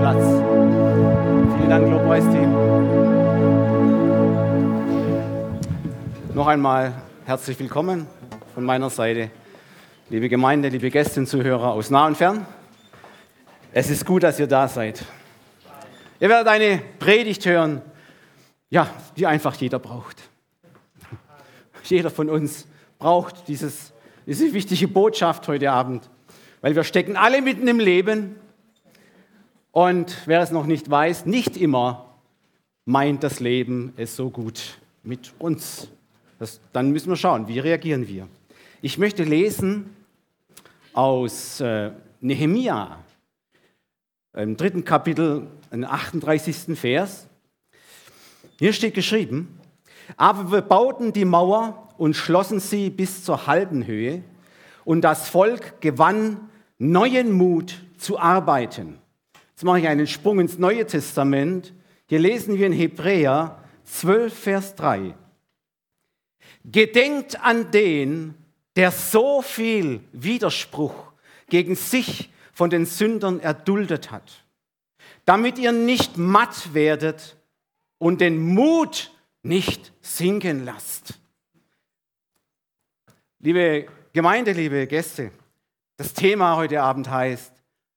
Platz. Vielen Dank, Lobpreisteam. Noch einmal herzlich willkommen von meiner Seite, liebe Gemeinde, liebe Gäste und Zuhörer aus nah und fern. Es ist gut, dass ihr da seid. Ihr werdet eine Predigt hören, ja, die einfach jeder braucht. Jeder von uns braucht dieses, diese wichtige Botschaft heute Abend, weil wir stecken alle mitten im Leben und wer es noch nicht weiß, nicht immer meint das Leben es so gut mit uns. Das, dann müssen wir schauen, wie reagieren wir. Ich möchte lesen aus äh, Nehemia, im dritten Kapitel, im 38. Vers. Hier steht geschrieben, aber wir bauten die Mauer und schlossen sie bis zur halben Höhe und das Volk gewann neuen Mut zu arbeiten. Jetzt mache ich einen Sprung ins Neue Testament. Hier lesen wir in Hebräer 12, Vers 3. Gedenkt an den, der so viel Widerspruch gegen sich von den Sündern erduldet hat, damit ihr nicht matt werdet und den Mut nicht sinken lasst. Liebe Gemeinde, liebe Gäste, das Thema heute Abend heißt,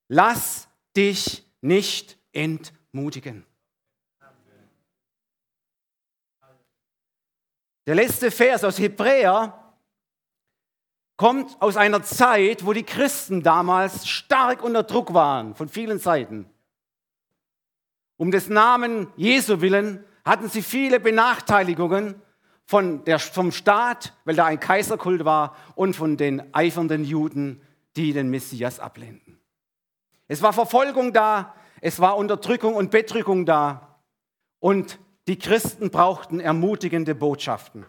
lass dich nicht entmutigen. Der letzte Vers aus Hebräer kommt aus einer Zeit, wo die Christen damals stark unter Druck waren von vielen Seiten. Um des Namen Jesu willen hatten sie viele Benachteiligungen von der, vom Staat, weil da ein Kaiserkult war, und von den eifernden Juden, die den Messias ablehnten. Es war Verfolgung da, es war Unterdrückung und Bedrückung da. Und die Christen brauchten ermutigende Botschaften.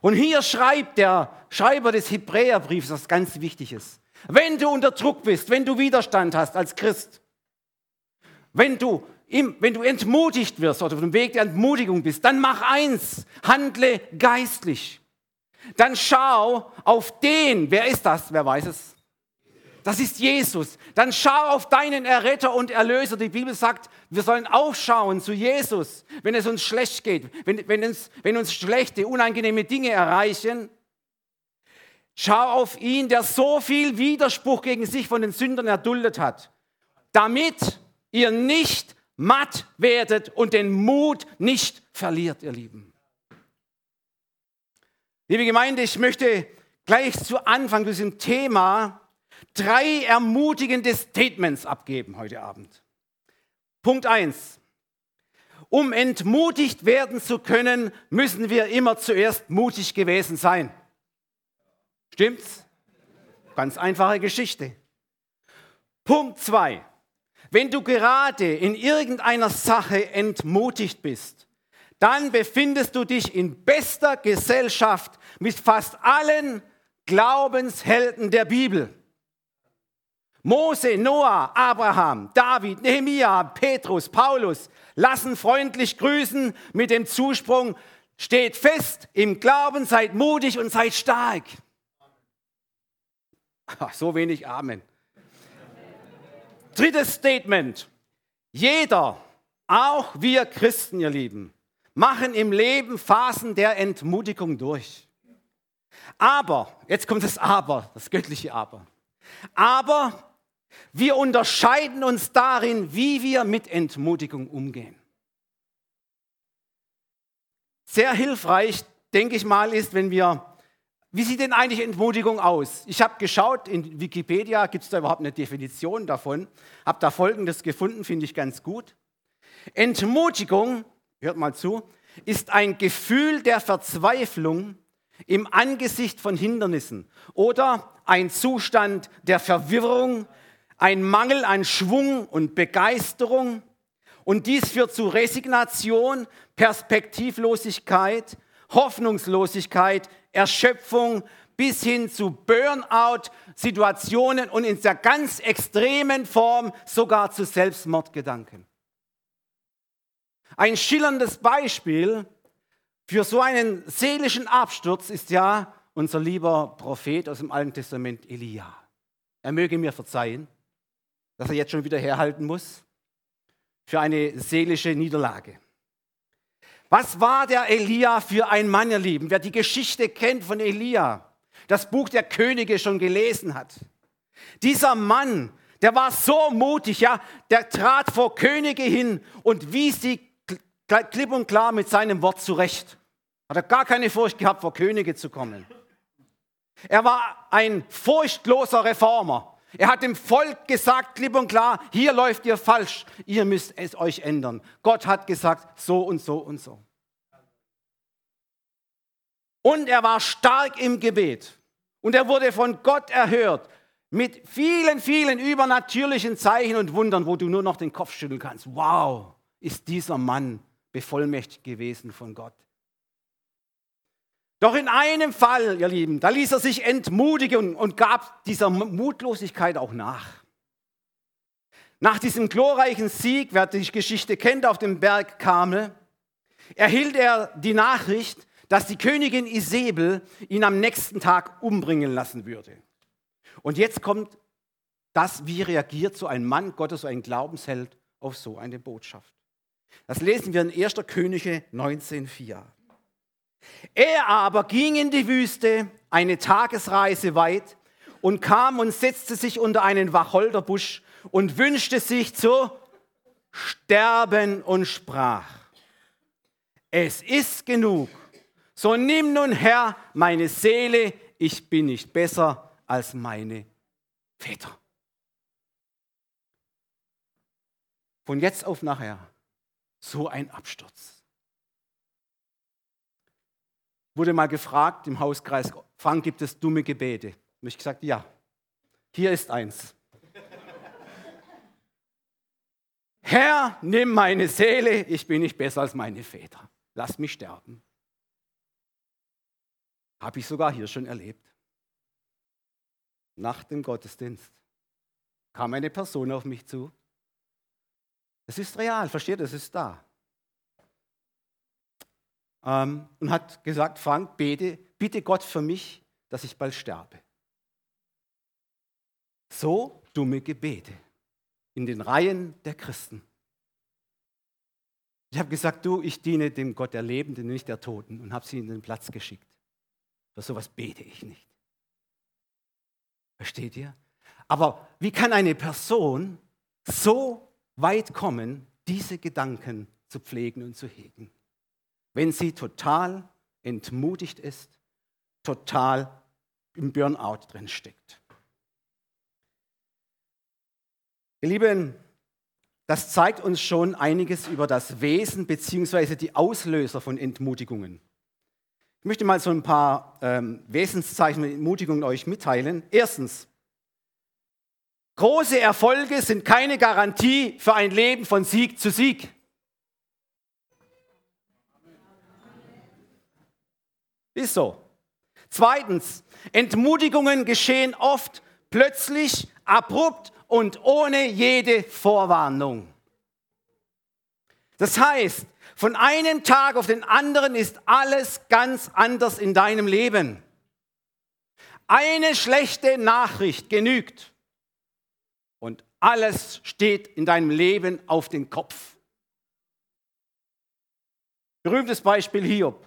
Und hier schreibt der Schreiber des Hebräerbriefs was ganz Wichtiges. Wenn du unter Druck bist, wenn du Widerstand hast als Christ, wenn du, im, wenn du entmutigt wirst oder auf dem Weg der Entmutigung bist, dann mach eins, handle geistlich. Dann schau auf den, wer ist das, wer weiß es? Das ist Jesus. Dann schau auf deinen Erretter und Erlöser. Die Bibel sagt, wir sollen aufschauen zu Jesus, wenn es uns schlecht geht, wenn, wenn, uns, wenn uns schlechte, unangenehme Dinge erreichen. Schau auf ihn, der so viel Widerspruch gegen sich von den Sündern erduldet hat, damit ihr nicht matt werdet und den Mut nicht verliert, ihr Lieben. Liebe Gemeinde, ich möchte gleich zu Anfang zu diesem Thema drei ermutigende Statements abgeben heute Abend. Punkt 1. Um entmutigt werden zu können, müssen wir immer zuerst mutig gewesen sein. Stimmt's? Ganz einfache Geschichte. Punkt 2. Wenn du gerade in irgendeiner Sache entmutigt bist, dann befindest du dich in bester Gesellschaft mit fast allen Glaubenshelden der Bibel. Mose, Noah, Abraham, David, Nehemia, Petrus, Paulus lassen freundlich grüßen mit dem Zusprung, steht fest im Glauben, seid mutig und seid stark. Ach, so wenig Amen. Drittes Statement. Jeder, auch wir Christen, ihr Lieben, machen im Leben Phasen der Entmutigung durch. Aber, jetzt kommt das Aber, das göttliche Aber. Aber wir unterscheiden uns darin, wie wir mit Entmutigung umgehen. Sehr hilfreich, denke ich mal, ist, wenn wir, wie sieht denn eigentlich Entmutigung aus? Ich habe geschaut, in Wikipedia gibt es da überhaupt eine Definition davon, habe da Folgendes gefunden, finde ich ganz gut. Entmutigung, hört mal zu, ist ein Gefühl der Verzweiflung im Angesicht von Hindernissen oder ein Zustand der Verwirrung, ein Mangel an Schwung und Begeisterung. Und dies führt zu Resignation, Perspektivlosigkeit, Hoffnungslosigkeit, Erschöpfung bis hin zu Burnout-Situationen und in der ganz extremen Form sogar zu Selbstmordgedanken. Ein schillerndes Beispiel für so einen seelischen Absturz ist ja unser lieber Prophet aus dem Alten Testament Elia. Er möge mir verzeihen dass er jetzt schon wieder herhalten muss. für eine seelische Niederlage. Was war der Elia für ein Mann, ihr Lieben? Wer die Geschichte kennt von Elia, das Buch der Könige schon gelesen hat. Dieser Mann, der war so mutig, ja, der trat vor Könige hin und wies sie klipp und klar mit seinem Wort zurecht. Hat er gar keine Furcht gehabt, vor Könige zu kommen. Er war ein furchtloser Reformer. Er hat dem Volk gesagt, klipp und klar, hier läuft ihr falsch, ihr müsst es euch ändern. Gott hat gesagt, so und so und so. Und er war stark im Gebet. Und er wurde von Gott erhört mit vielen, vielen übernatürlichen Zeichen und Wundern, wo du nur noch den Kopf schütteln kannst. Wow, ist dieser Mann bevollmächtigt gewesen von Gott. Doch in einem Fall, ihr Lieben, da ließ er sich entmutigen und gab dieser Mutlosigkeit auch nach. Nach diesem glorreichen Sieg, wer die Geschichte kennt, auf dem Berg Kamel, erhielt er die Nachricht, dass die Königin Isabel ihn am nächsten Tag umbringen lassen würde. Und jetzt kommt das, wie reagiert so ein Mann Gottes, so ein Glaubensheld auf so eine Botschaft. Das lesen wir in 1. Könige 19,4. Er aber ging in die Wüste, eine Tagesreise weit, und kam und setzte sich unter einen Wacholderbusch und wünschte sich zu sterben und sprach, es ist genug, so nimm nun Herr meine Seele, ich bin nicht besser als meine Väter. Von jetzt auf nachher so ein Absturz. Wurde mal gefragt im Hauskreis, Frank, gibt es dumme Gebete? Und ich gesagt, ja, hier ist eins. Herr, nimm meine Seele, ich bin nicht besser als meine Väter. Lass mich sterben. Habe ich sogar hier schon erlebt. Nach dem Gottesdienst kam eine Person auf mich zu. Es ist real, versteht, es ist da ähm, und hat gesagt, Frank, bete, bitte Gott für mich, dass ich bald sterbe. So dumme Gebete in den Reihen der Christen. Ich habe gesagt, du, ich diene dem Gott der Lebenden, nicht der Toten und habe sie in den Platz geschickt. Für sowas bete ich nicht. Versteht ihr? Aber wie kann eine Person so weit kommen, diese Gedanken zu pflegen und zu hegen? Wenn sie total entmutigt ist, total im Burnout drin steckt. Ihr Lieben, das zeigt uns schon einiges über das Wesen bzw. die Auslöser von Entmutigungen. Ich möchte mal so ein paar ähm, Wesenszeichen von Entmutigungen euch mitteilen. Erstens, große Erfolge sind keine Garantie für ein Leben von Sieg zu Sieg. Ist so. Zweitens, Entmutigungen geschehen oft plötzlich, abrupt und ohne jede Vorwarnung. Das heißt, von einem Tag auf den anderen ist alles ganz anders in deinem Leben. Eine schlechte Nachricht genügt und alles steht in deinem Leben auf den Kopf. Berühmtes Beispiel Hiob.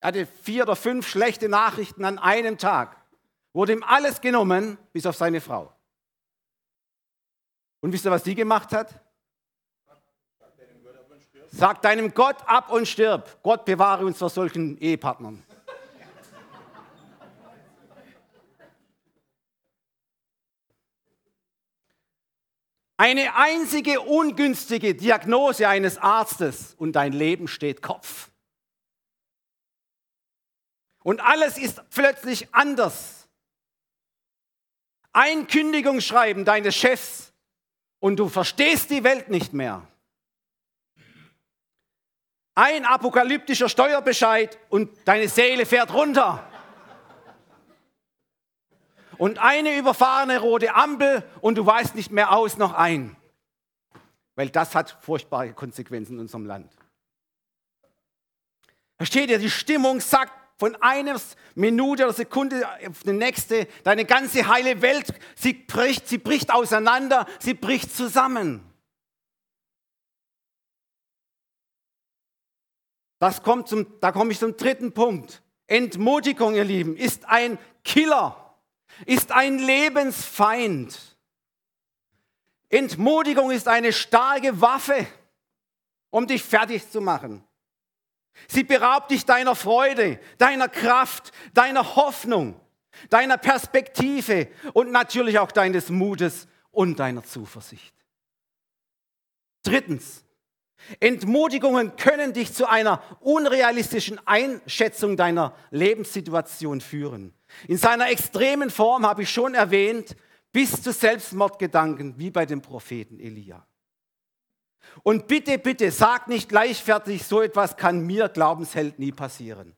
Er hatte vier oder fünf schlechte Nachrichten an einem Tag. Wurde ihm alles genommen, bis auf seine Frau. Und wisst ihr, was die gemacht hat? Sag deinem Gott ab und stirb. Gott bewahre uns vor solchen Ehepartnern. Eine einzige ungünstige Diagnose eines Arztes und dein Leben steht Kopf. Und alles ist plötzlich anders. Ein Kündigungsschreiben deines Chefs und du verstehst die Welt nicht mehr. Ein apokalyptischer Steuerbescheid und deine Seele fährt runter. Und eine überfahrene rote Ampel und du weißt nicht mehr aus noch ein. Weil das hat furchtbare Konsequenzen in unserem Land. Versteht ihr, die Stimmung sagt von einer Minute oder Sekunde auf die nächste, deine ganze heile Welt, sie bricht, sie bricht auseinander, sie bricht zusammen. Das kommt zum, da komme ich zum dritten Punkt. Entmutigung, ihr Lieben, ist ein Killer, ist ein Lebensfeind. Entmutigung ist eine starke Waffe, um dich fertig zu machen. Sie beraubt dich deiner Freude, deiner Kraft, deiner Hoffnung, deiner Perspektive und natürlich auch deines Mutes und deiner Zuversicht. Drittens, Entmutigungen können dich zu einer unrealistischen Einschätzung deiner Lebenssituation führen. In seiner extremen Form habe ich schon erwähnt, bis zu Selbstmordgedanken wie bei dem Propheten Elia. Und bitte, bitte, sag nicht gleichfertig, so etwas kann mir Glaubensheld nie passieren.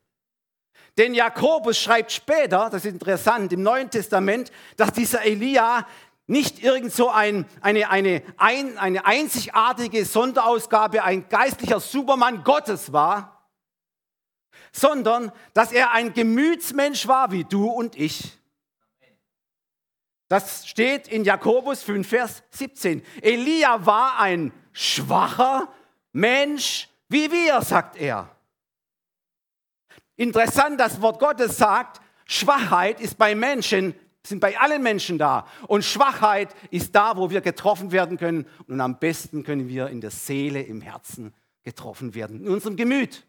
Denn Jakobus schreibt später, das ist interessant, im Neuen Testament, dass dieser Elia nicht irgend so ein, eine, eine, ein, eine einzigartige Sonderausgabe, ein geistlicher Supermann Gottes war, sondern dass er ein Gemütsmensch war wie du und ich. Das steht in Jakobus 5, Vers 17. Elia war ein schwacher Mensch wie wir, sagt er. Interessant, das Wort Gottes sagt, Schwachheit ist bei Menschen sind bei allen Menschen da. Und Schwachheit ist da, wo wir getroffen werden können. Und am besten können wir in der Seele, im Herzen getroffen werden, in unserem Gemüt.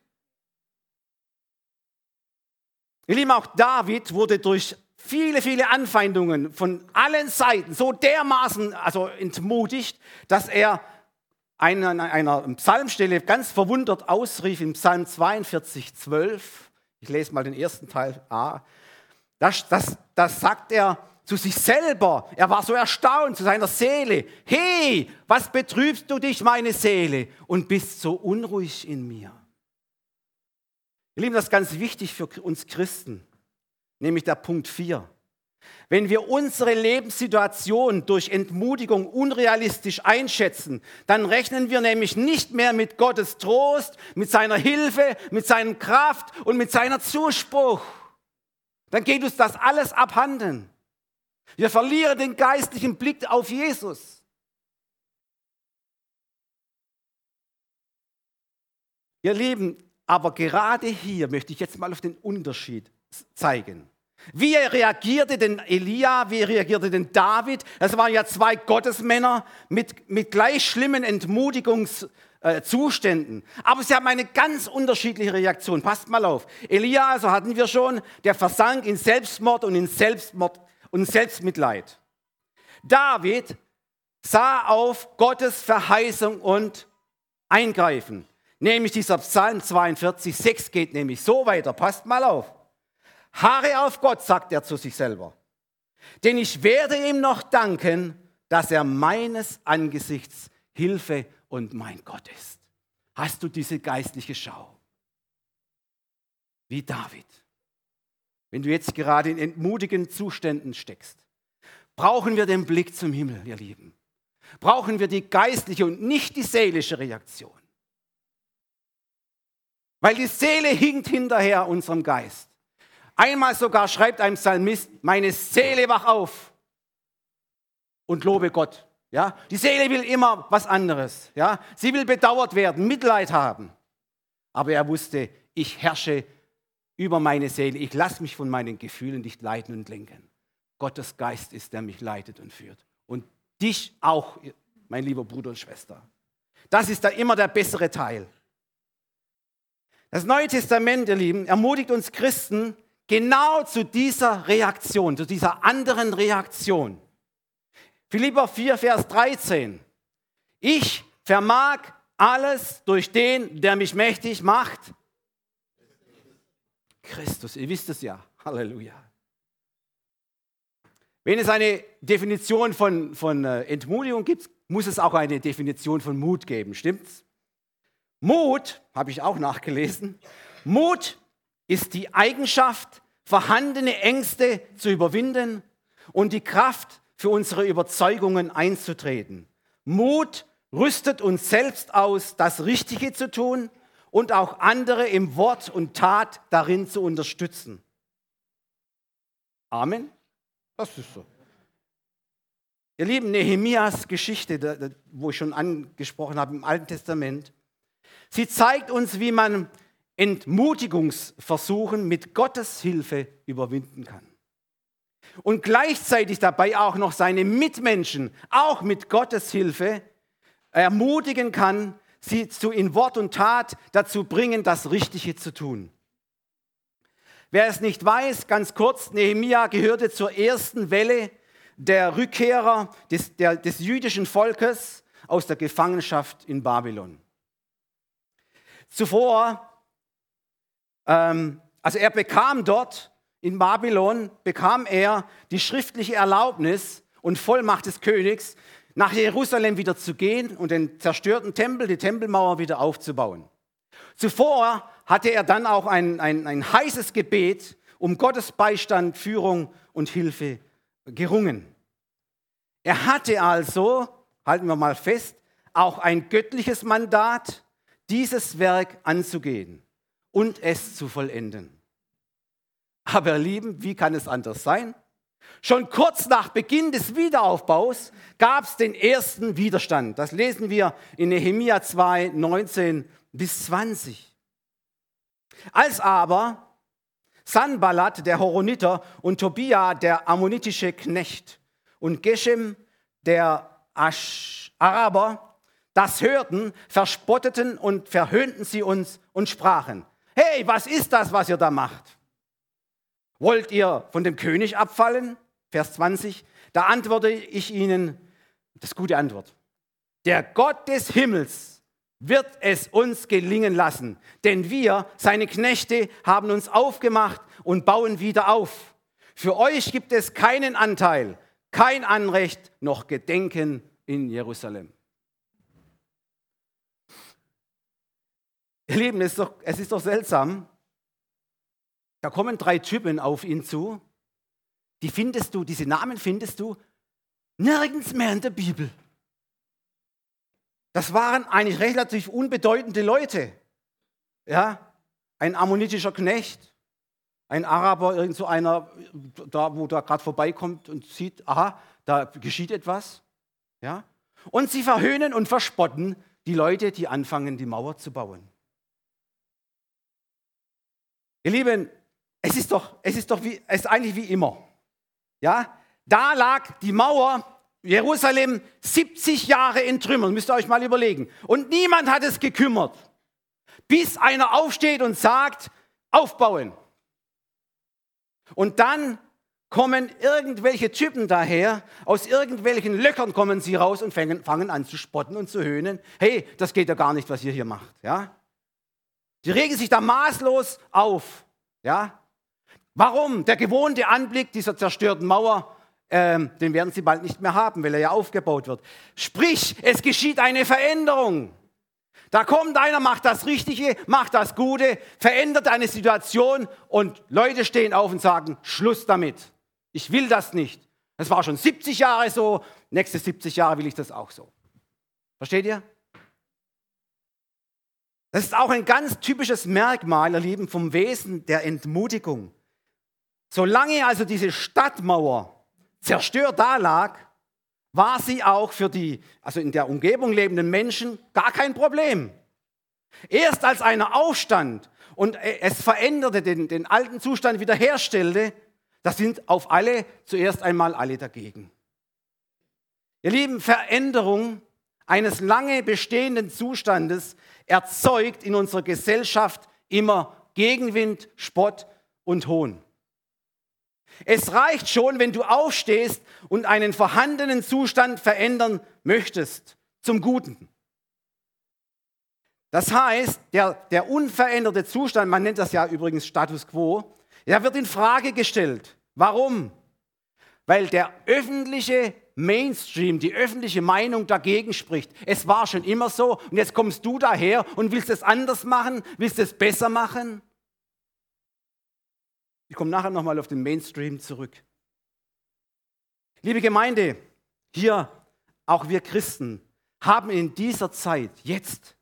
Ihr Lieben, auch David wurde durch viele, viele Anfeindungen von allen Seiten so dermaßen also entmutigt, dass er einer, einer Psalmstelle ganz verwundert ausrief im Psalm 42, 12. Ich lese mal den ersten Teil A. Das, das, das sagt er zu sich selber. Er war so erstaunt zu seiner Seele. Hey, was betrübst du dich, meine Seele, und bist so unruhig in mir? Ihr Lieben, das ist ganz wichtig für uns Christen, nämlich der Punkt 4. Wenn wir unsere Lebenssituation durch Entmutigung unrealistisch einschätzen, dann rechnen wir nämlich nicht mehr mit Gottes Trost, mit seiner Hilfe, mit seiner Kraft und mit seiner Zuspruch dann geht uns das alles abhanden. Wir verlieren den geistlichen Blick auf Jesus. Ihr Lieben, aber gerade hier möchte ich jetzt mal auf den Unterschied zeigen. Wie reagierte denn Elia, wie reagierte denn David? Das waren ja zwei Gottesmänner mit, mit gleich schlimmen Entmutigungs- äh, Zuständen. Aber sie haben eine ganz unterschiedliche Reaktion. Passt mal auf. Elia, also hatten wir schon, der versank in Selbstmord und in Selbstmord und Selbstmitleid. David sah auf Gottes Verheißung und Eingreifen. Nämlich dieser Psalm 42, 6 geht nämlich so weiter. Passt mal auf. Harre auf Gott, sagt er zu sich selber. Denn ich werde ihm noch danken, dass er meines Angesichts Hilfe und mein Gott ist. Hast du diese geistliche Schau? Wie David. Wenn du jetzt gerade in entmutigen Zuständen steckst, brauchen wir den Blick zum Himmel, ihr Lieben. Brauchen wir die geistliche und nicht die seelische Reaktion. Weil die Seele hinkt hinterher unserem Geist. Einmal sogar schreibt ein Psalmist, meine Seele wach auf und lobe Gott. Ja, die Seele will immer was anderes. Ja, sie will bedauert werden, Mitleid haben. Aber er wusste, ich herrsche über meine Seele. Ich lasse mich von meinen Gefühlen nicht leiten und lenken. Gottes Geist ist, der mich leitet und führt. Und dich auch, mein lieber Bruder und Schwester. Das ist da immer der bessere Teil. Das Neue Testament, ihr Lieben, ermutigt uns Christen genau zu dieser Reaktion, zu dieser anderen Reaktion. Philipper 4, Vers 13. Ich vermag alles durch den, der mich mächtig macht. Christus, ihr wisst es ja. Halleluja. Wenn es eine Definition von, von äh, Entmutigung gibt, muss es auch eine Definition von Mut geben, stimmt's? Mut, habe ich auch nachgelesen, Mut ist die Eigenschaft, vorhandene Ängste zu überwinden und die Kraft, für unsere Überzeugungen einzutreten. Mut rüstet uns selbst aus, das Richtige zu tun und auch andere im Wort und Tat darin zu unterstützen. Amen. Das ist so. Ihr Lieben, Nehemias Geschichte, wo ich schon angesprochen habe im Alten Testament, sie zeigt uns, wie man Entmutigungsversuchen mit Gottes Hilfe überwinden kann. Und gleichzeitig dabei auch noch seine Mitmenschen, auch mit Gottes Hilfe, ermutigen kann, sie zu in Wort und Tat dazu bringen, das Richtige zu tun. Wer es nicht weiß, ganz kurz, Nehemia gehörte zur ersten Welle der Rückkehrer des, der, des jüdischen Volkes aus der Gefangenschaft in Babylon. Zuvor, ähm, also er bekam dort in Babylon, bekam er die schriftliche Erlaubnis und Vollmacht des Königs, nach Jerusalem wieder zu gehen und den zerstörten Tempel, die Tempelmauer wieder aufzubauen. Zuvor hatte er dann auch ein, ein, ein heißes Gebet um Gottes Beistand, Führung und Hilfe gerungen. Er hatte also, halten wir mal fest, auch ein göttliches Mandat, dieses Werk anzugehen und es zu vollenden. Aber Lieben, wie kann es anders sein? Schon kurz nach Beginn des Wiederaufbaus gab es den ersten Widerstand. Das lesen wir in Nehemia 2, 19 bis 20. Als aber Sanballat, der Horoniter, und Tobia, der ammonitische Knecht, und Geshem, der Asch Araber, das hörten, verspotteten und verhöhnten sie uns und sprachen, hey, was ist das, was ihr da macht? Wollt ihr von dem König abfallen? Vers 20. Da antworte ich ihnen, das ist gute Antwort. Der Gott des Himmels wird es uns gelingen lassen, denn wir, seine Knechte, haben uns aufgemacht und bauen wieder auf. Für euch gibt es keinen Anteil, kein Anrecht noch Gedenken in Jerusalem. Ihr Lieben, es ist doch, es ist doch seltsam. Da kommen drei Typen auf ihn zu die findest du, diese Namen findest du nirgends mehr in der Bibel. Das waren eigentlich relativ unbedeutende Leute. Ja, ein ammonitischer Knecht, ein Araber, irgend so einer, da, wo da gerade vorbeikommt und sieht, aha, da geschieht etwas. Ja, und sie verhöhnen und verspotten die Leute, die anfangen, die Mauer zu bauen. Ihr Lieben, es ist doch, es ist doch wie, es ist eigentlich wie immer. Ja, da lag die Mauer Jerusalem 70 Jahre in Trümmern, müsst ihr euch mal überlegen. Und niemand hat es gekümmert, bis einer aufsteht und sagt, aufbauen. Und dann kommen irgendwelche Typen daher, aus irgendwelchen Löchern kommen sie raus und fangen, fangen an zu spotten und zu höhnen. Hey, das geht ja gar nicht, was ihr hier macht. Ja? Die regen sich da maßlos auf. Ja? Warum? Der gewohnte Anblick dieser zerstörten Mauer, ähm, den werden sie bald nicht mehr haben, weil er ja aufgebaut wird. Sprich, es geschieht eine Veränderung. Da kommt einer, macht das Richtige, macht das Gute, verändert eine Situation und Leute stehen auf und sagen, Schluss damit. Ich will das nicht. Das war schon 70 Jahre so, nächste 70 Jahre will ich das auch so. Versteht ihr? Das ist auch ein ganz typisches Merkmal, ihr Lieben, vom Wesen der Entmutigung. Solange also diese Stadtmauer zerstört da lag, war sie auch für die, also in der Umgebung lebenden Menschen, gar kein Problem. Erst als einer aufstand und es veränderte, den, den alten Zustand wiederherstellte, da sind auf alle zuerst einmal alle dagegen. Ihr Lieben, Veränderung eines lange bestehenden Zustandes erzeugt in unserer Gesellschaft immer Gegenwind, Spott und Hohn. Es reicht schon, wenn du aufstehst und einen vorhandenen Zustand verändern möchtest zum Guten. Das heißt, der, der unveränderte Zustand, man nennt das ja übrigens Status quo, der wird in Frage gestellt. Warum? Weil der öffentliche Mainstream, die öffentliche Meinung dagegen spricht. Es war schon immer so und jetzt kommst du daher und willst es anders machen, willst es besser machen. Ich komme nachher nochmal auf den Mainstream zurück. Liebe Gemeinde, hier auch wir Christen haben in dieser Zeit jetzt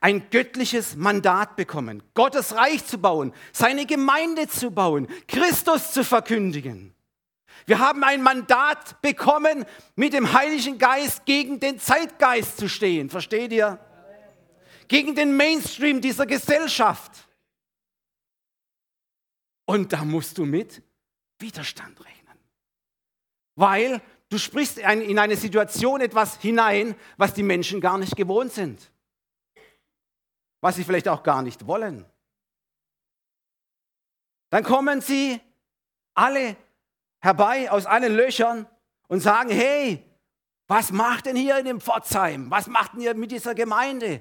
ein göttliches Mandat bekommen, Gottes Reich zu bauen, seine Gemeinde zu bauen, Christus zu verkündigen. Wir haben ein Mandat bekommen, mit dem Heiligen Geist gegen den Zeitgeist zu stehen. Versteht ihr? gegen den Mainstream dieser Gesellschaft. Und da musst du mit Widerstand rechnen. Weil du sprichst in eine Situation etwas hinein, was die Menschen gar nicht gewohnt sind. Was sie vielleicht auch gar nicht wollen. Dann kommen sie alle herbei aus allen Löchern und sagen, hey, was macht denn hier in dem Pforzheim? Was macht denn ihr mit dieser Gemeinde?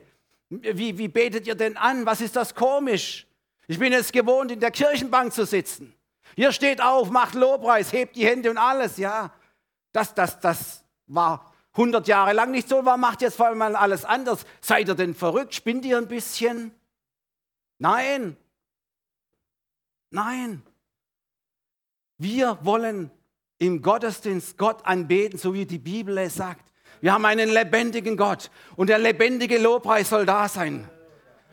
Wie, wie betet ihr denn an? Was ist das komisch? Ich bin es gewohnt, in der Kirchenbank zu sitzen. Hier steht auf, macht Lobpreis, hebt die Hände und alles. Ja, das, das, das war 100 Jahre lang nicht so, warum macht jetzt vor allem alles anders? Seid ihr denn verrückt? Spinnt ihr ein bisschen? Nein. Nein. Wir wollen im Gottesdienst Gott anbeten, so wie die Bibel es sagt. Wir haben einen lebendigen Gott und der lebendige Lobpreis soll da sein.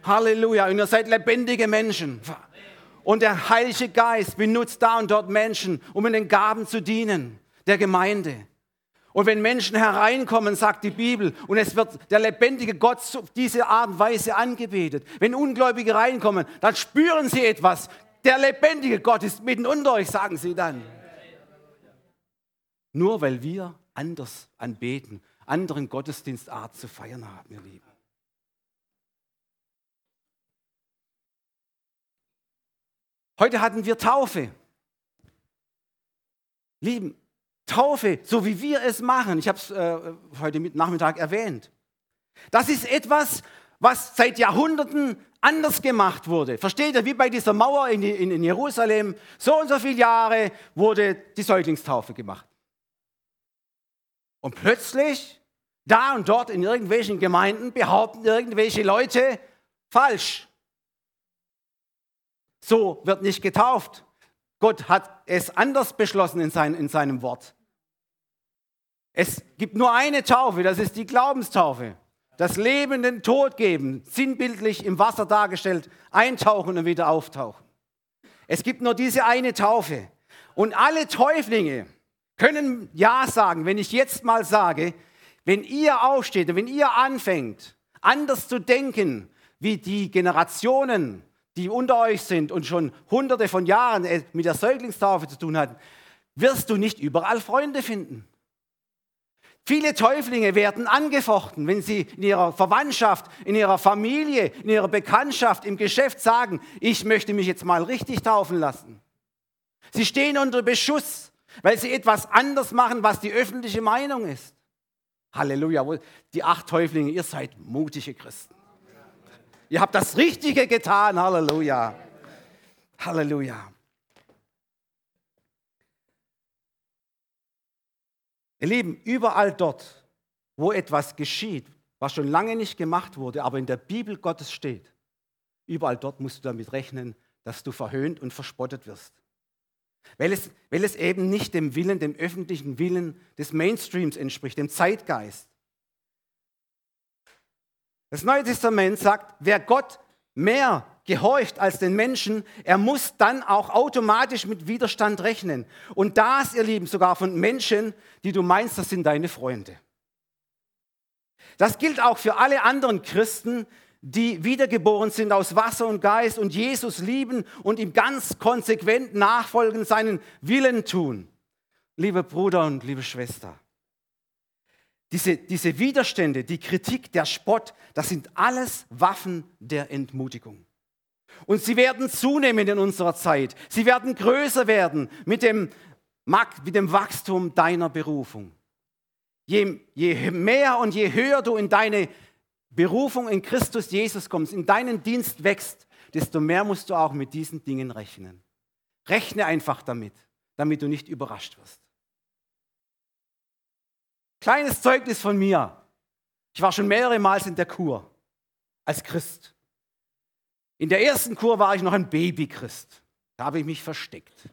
Halleluja. Und ihr seid lebendige Menschen. Und der Heilige Geist benutzt da und dort Menschen, um in den Gaben zu dienen, der Gemeinde. Und wenn Menschen hereinkommen, sagt die Bibel, und es wird der lebendige Gott auf diese Art und Weise angebetet, wenn Ungläubige reinkommen, dann spüren sie etwas. Der lebendige Gott ist mitten unter euch, sagen sie dann. Nur weil wir anders anbeten, anderen Gottesdienstart zu feiern haben, ihr Lieben. Heute hatten wir Taufe. Lieben, Taufe, so wie wir es machen, ich habe es äh, heute Nachmittag erwähnt. Das ist etwas, was seit Jahrhunderten anders gemacht wurde. Versteht ihr, wie bei dieser Mauer in, in, in Jerusalem, so und so viele Jahre wurde die Säuglingstaufe gemacht. Und plötzlich, da und dort in irgendwelchen Gemeinden, behaupten irgendwelche Leute falsch. So wird nicht getauft. Gott hat es anders beschlossen in, sein, in seinem Wort. Es gibt nur eine Taufe, das ist die Glaubenstaufe. Das Leben den Tod geben, sinnbildlich im Wasser dargestellt, eintauchen und wieder auftauchen. Es gibt nur diese eine Taufe. Und alle Täuflinge können Ja sagen, wenn ich jetzt mal sage, wenn ihr aufsteht und wenn ihr anfängt, anders zu denken, wie die Generationen die unter euch sind und schon hunderte von Jahren mit der Säuglingstaufe zu tun hatten, wirst du nicht überall Freunde finden. Viele Täuflinge werden angefochten, wenn sie in ihrer Verwandtschaft, in ihrer Familie, in ihrer Bekanntschaft, im Geschäft sagen, ich möchte mich jetzt mal richtig taufen lassen. Sie stehen unter Beschuss, weil sie etwas anders machen, was die öffentliche Meinung ist. Halleluja, die acht Täuflinge, ihr seid mutige Christen. Ihr habt das Richtige getan. Halleluja. Halleluja. Ihr Lieben, überall dort, wo etwas geschieht, was schon lange nicht gemacht wurde, aber in der Bibel Gottes steht, überall dort musst du damit rechnen, dass du verhöhnt und verspottet wirst. Weil es, weil es eben nicht dem Willen, dem öffentlichen Willen des Mainstreams entspricht, dem Zeitgeist. Das Neue Testament sagt, wer Gott mehr gehorcht als den Menschen, er muss dann auch automatisch mit Widerstand rechnen. Und das, ihr Lieben, sogar von Menschen, die du meinst, das sind deine Freunde. Das gilt auch für alle anderen Christen, die wiedergeboren sind aus Wasser und Geist und Jesus lieben und ihm ganz konsequent nachfolgen, seinen Willen tun. Liebe Bruder und liebe Schwester, diese, diese Widerstände, die Kritik, der Spott, das sind alles Waffen der Entmutigung. Und sie werden zunehmen in unserer Zeit. Sie werden größer werden mit dem, mit dem Wachstum deiner Berufung. Je, je mehr und je höher du in deine Berufung in Christus Jesus kommst, in deinen Dienst wächst, desto mehr musst du auch mit diesen Dingen rechnen. Rechne einfach damit, damit du nicht überrascht wirst. Kleines Zeugnis von mir. Ich war schon mehrere Mal in der Kur als Christ. In der ersten Kur war ich noch ein Babychrist. Da habe ich mich versteckt.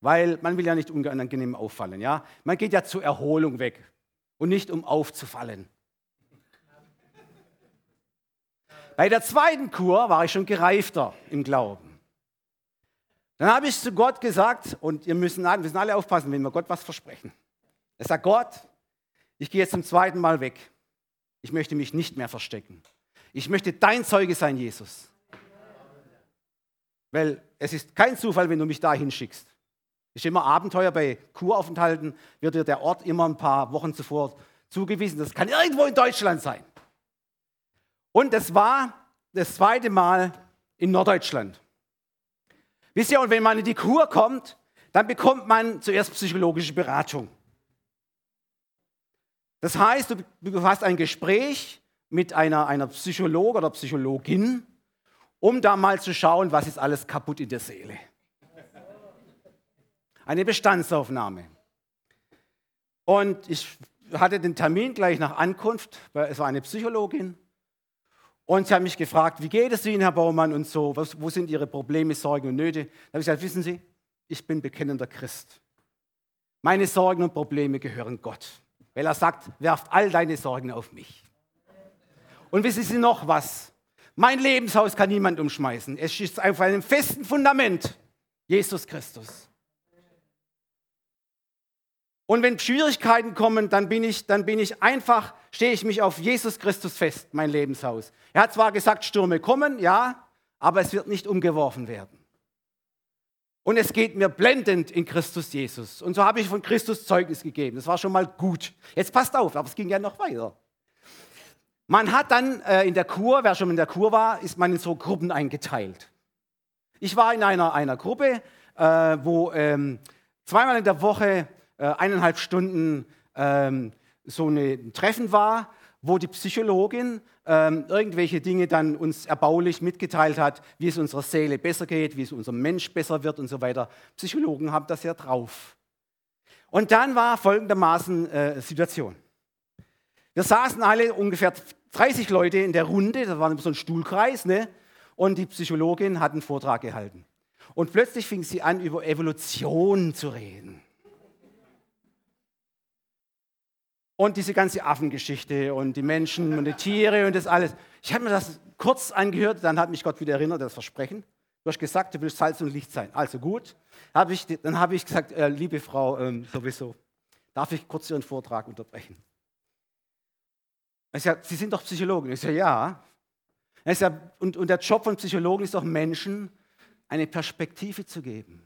Weil man will ja nicht unangenehm auffallen. Ja? Man geht ja zur Erholung weg und nicht um aufzufallen. Bei der zweiten Kur war ich schon gereifter im Glauben. Dann habe ich zu Gott gesagt, und ihr müssen, wir müssen alle aufpassen, wenn wir Gott was versprechen. Er sagt, Gott, ich gehe jetzt zum zweiten Mal weg. Ich möchte mich nicht mehr verstecken. Ich möchte dein Zeuge sein, Jesus. Weil es ist kein Zufall, wenn du mich dahin schickst. Ist immer Abenteuer bei Kuraufenthalten, wird dir der Ort immer ein paar Wochen zuvor zugewiesen. Das kann irgendwo in Deutschland sein. Und das war das zweite Mal in Norddeutschland. Wisst ihr, und wenn man in die Kur kommt, dann bekommt man zuerst psychologische Beratung. Das heißt, du, hast ein Gespräch mit einer, einer Psychologe oder Psychologin, um da mal zu schauen, was ist alles kaputt in der Seele. Eine Bestandsaufnahme. Und ich hatte den Termin gleich nach Ankunft, weil es war eine Psychologin. Und sie hat mich gefragt, wie geht es Ihnen, Herr Baumann, und so, was, wo sind Ihre Probleme, Sorgen und Nöte? Da habe ich gesagt, wissen Sie, ich bin bekennender Christ. Meine Sorgen und Probleme gehören Gott, weil er sagt, werft all deine Sorgen auf mich. Und wissen Sie noch was? Mein Lebenshaus kann niemand umschmeißen. Es ist auf einem festen Fundament. Jesus Christus. Und wenn Schwierigkeiten kommen, dann bin ich, dann bin ich einfach, stehe ich mich auf Jesus Christus fest, mein Lebenshaus. Er hat zwar gesagt, Stürme kommen, ja, aber es wird nicht umgeworfen werden. Und es geht mir blendend in Christus Jesus. Und so habe ich von Christus Zeugnis gegeben. Das war schon mal gut. Jetzt passt auf, aber es ging ja noch weiter. Man hat dann äh, in der Kur, wer schon in der Kur war, ist man in so Gruppen eingeteilt. Ich war in einer, einer Gruppe, äh, wo ähm, zweimal in der Woche äh, eineinhalb Stunden ähm, so ein Treffen war, wo die Psychologin ähm, irgendwelche Dinge dann uns erbaulich mitgeteilt hat, wie es unserer Seele besser geht, wie es unserem Mensch besser wird und so weiter. Psychologen haben das ja drauf. Und dann war folgendermaßen äh, Situation. Wir saßen alle ungefähr 30 Leute in der Runde, das war so ein Stuhlkreis, ne? und die Psychologin hat einen Vortrag gehalten. Und plötzlich fing sie an, über Evolution zu reden. Und diese ganze Affengeschichte und die Menschen und die Tiere und das alles. Ich habe mir das kurz angehört, dann hat mich Gott wieder erinnert, das Versprechen. Du hast gesagt, du willst Salz und Licht sein. Also gut. Hab ich, dann habe ich gesagt, äh, liebe Frau, ähm, sowieso, darf ich kurz Ihren Vortrag unterbrechen? Er sagt, Sie sind doch Psychologin. Ich sage, ja. Er sagt, und, und der Job von Psychologen ist doch Menschen eine Perspektive zu geben,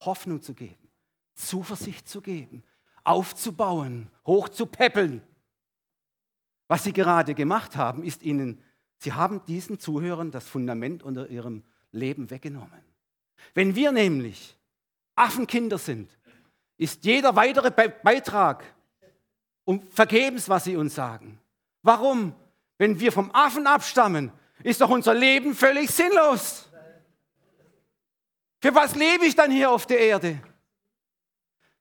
Hoffnung zu geben, Zuversicht zu geben, aufzubauen, hochzupäppeln. Was Sie gerade gemacht haben, ist Ihnen, Sie haben diesen Zuhörern das Fundament unter ihrem Leben weggenommen. Wenn wir nämlich Affenkinder sind, ist jeder weitere Beitrag um vergebens, was Sie uns sagen. Warum? Wenn wir vom Affen abstammen, ist doch unser Leben völlig sinnlos. Für was lebe ich dann hier auf der Erde?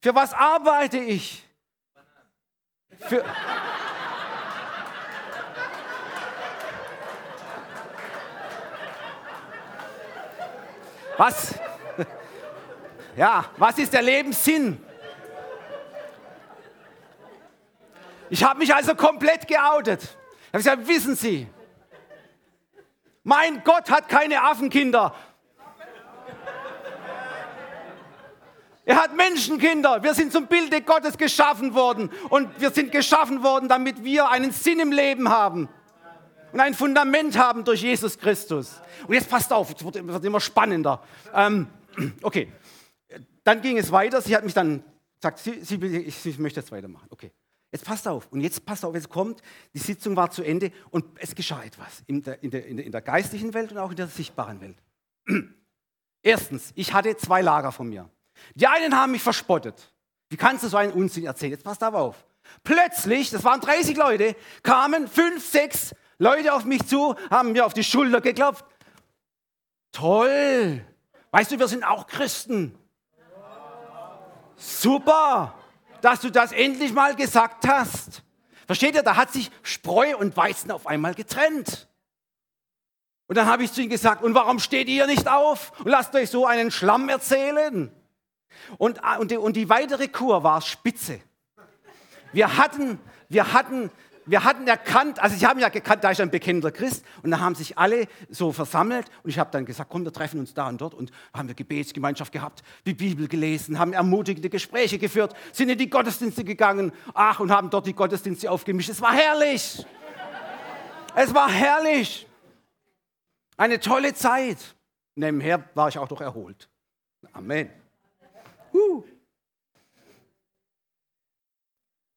Für was arbeite ich? Für was? Ja, was ist der Lebenssinn? Ich habe mich also komplett geoutet. Ich habe gesagt, wissen Sie, mein Gott hat keine Affenkinder. Er hat Menschenkinder. Wir sind zum Bilde Gottes geschaffen worden. Und wir sind geschaffen worden, damit wir einen Sinn im Leben haben. Und ein Fundament haben durch Jesus Christus. Und jetzt passt auf, es wird, immer spannender. Ähm, okay, dann ging es weiter. Sie hat mich dann gesagt, sie, sie, ich, ich möchte jetzt weitermachen. Okay. Jetzt passt auf. Und jetzt passt auf, jetzt kommt, die Sitzung war zu Ende und es geschah etwas in der, in der, in der geistlichen Welt und auch in der sichtbaren Welt. Erstens, ich hatte zwei Lager von mir. Die einen haben mich verspottet. Wie kannst du so einen Unsinn erzählen? Jetzt passt aber auf. Plötzlich, das waren 30 Leute, kamen fünf, sechs Leute auf mich zu, haben mir auf die Schulter geklopft. Toll! Weißt du, wir sind auch Christen. Super! Dass du das endlich mal gesagt hast. Versteht ihr, da hat sich Spreu und Weizen auf einmal getrennt. Und dann habe ich zu ihm gesagt, und warum steht ihr nicht auf und lasst euch so einen Schlamm erzählen? Und, und, die, und die weitere Kur war spitze. Wir hatten, wir hatten wir hatten erkannt, also sie haben ja gekannt, da ist ein bekennender Christ und da haben sich alle so versammelt und ich habe dann gesagt, komm, wir treffen uns da und dort und haben wir Gebetsgemeinschaft gehabt, die Bibel gelesen, haben ermutigende Gespräche geführt, sind in die Gottesdienste gegangen, ach und haben dort die Gottesdienste aufgemischt. Es war herrlich. Es war herrlich. Eine tolle Zeit. Nebenher war ich auch noch erholt. Amen. Uh.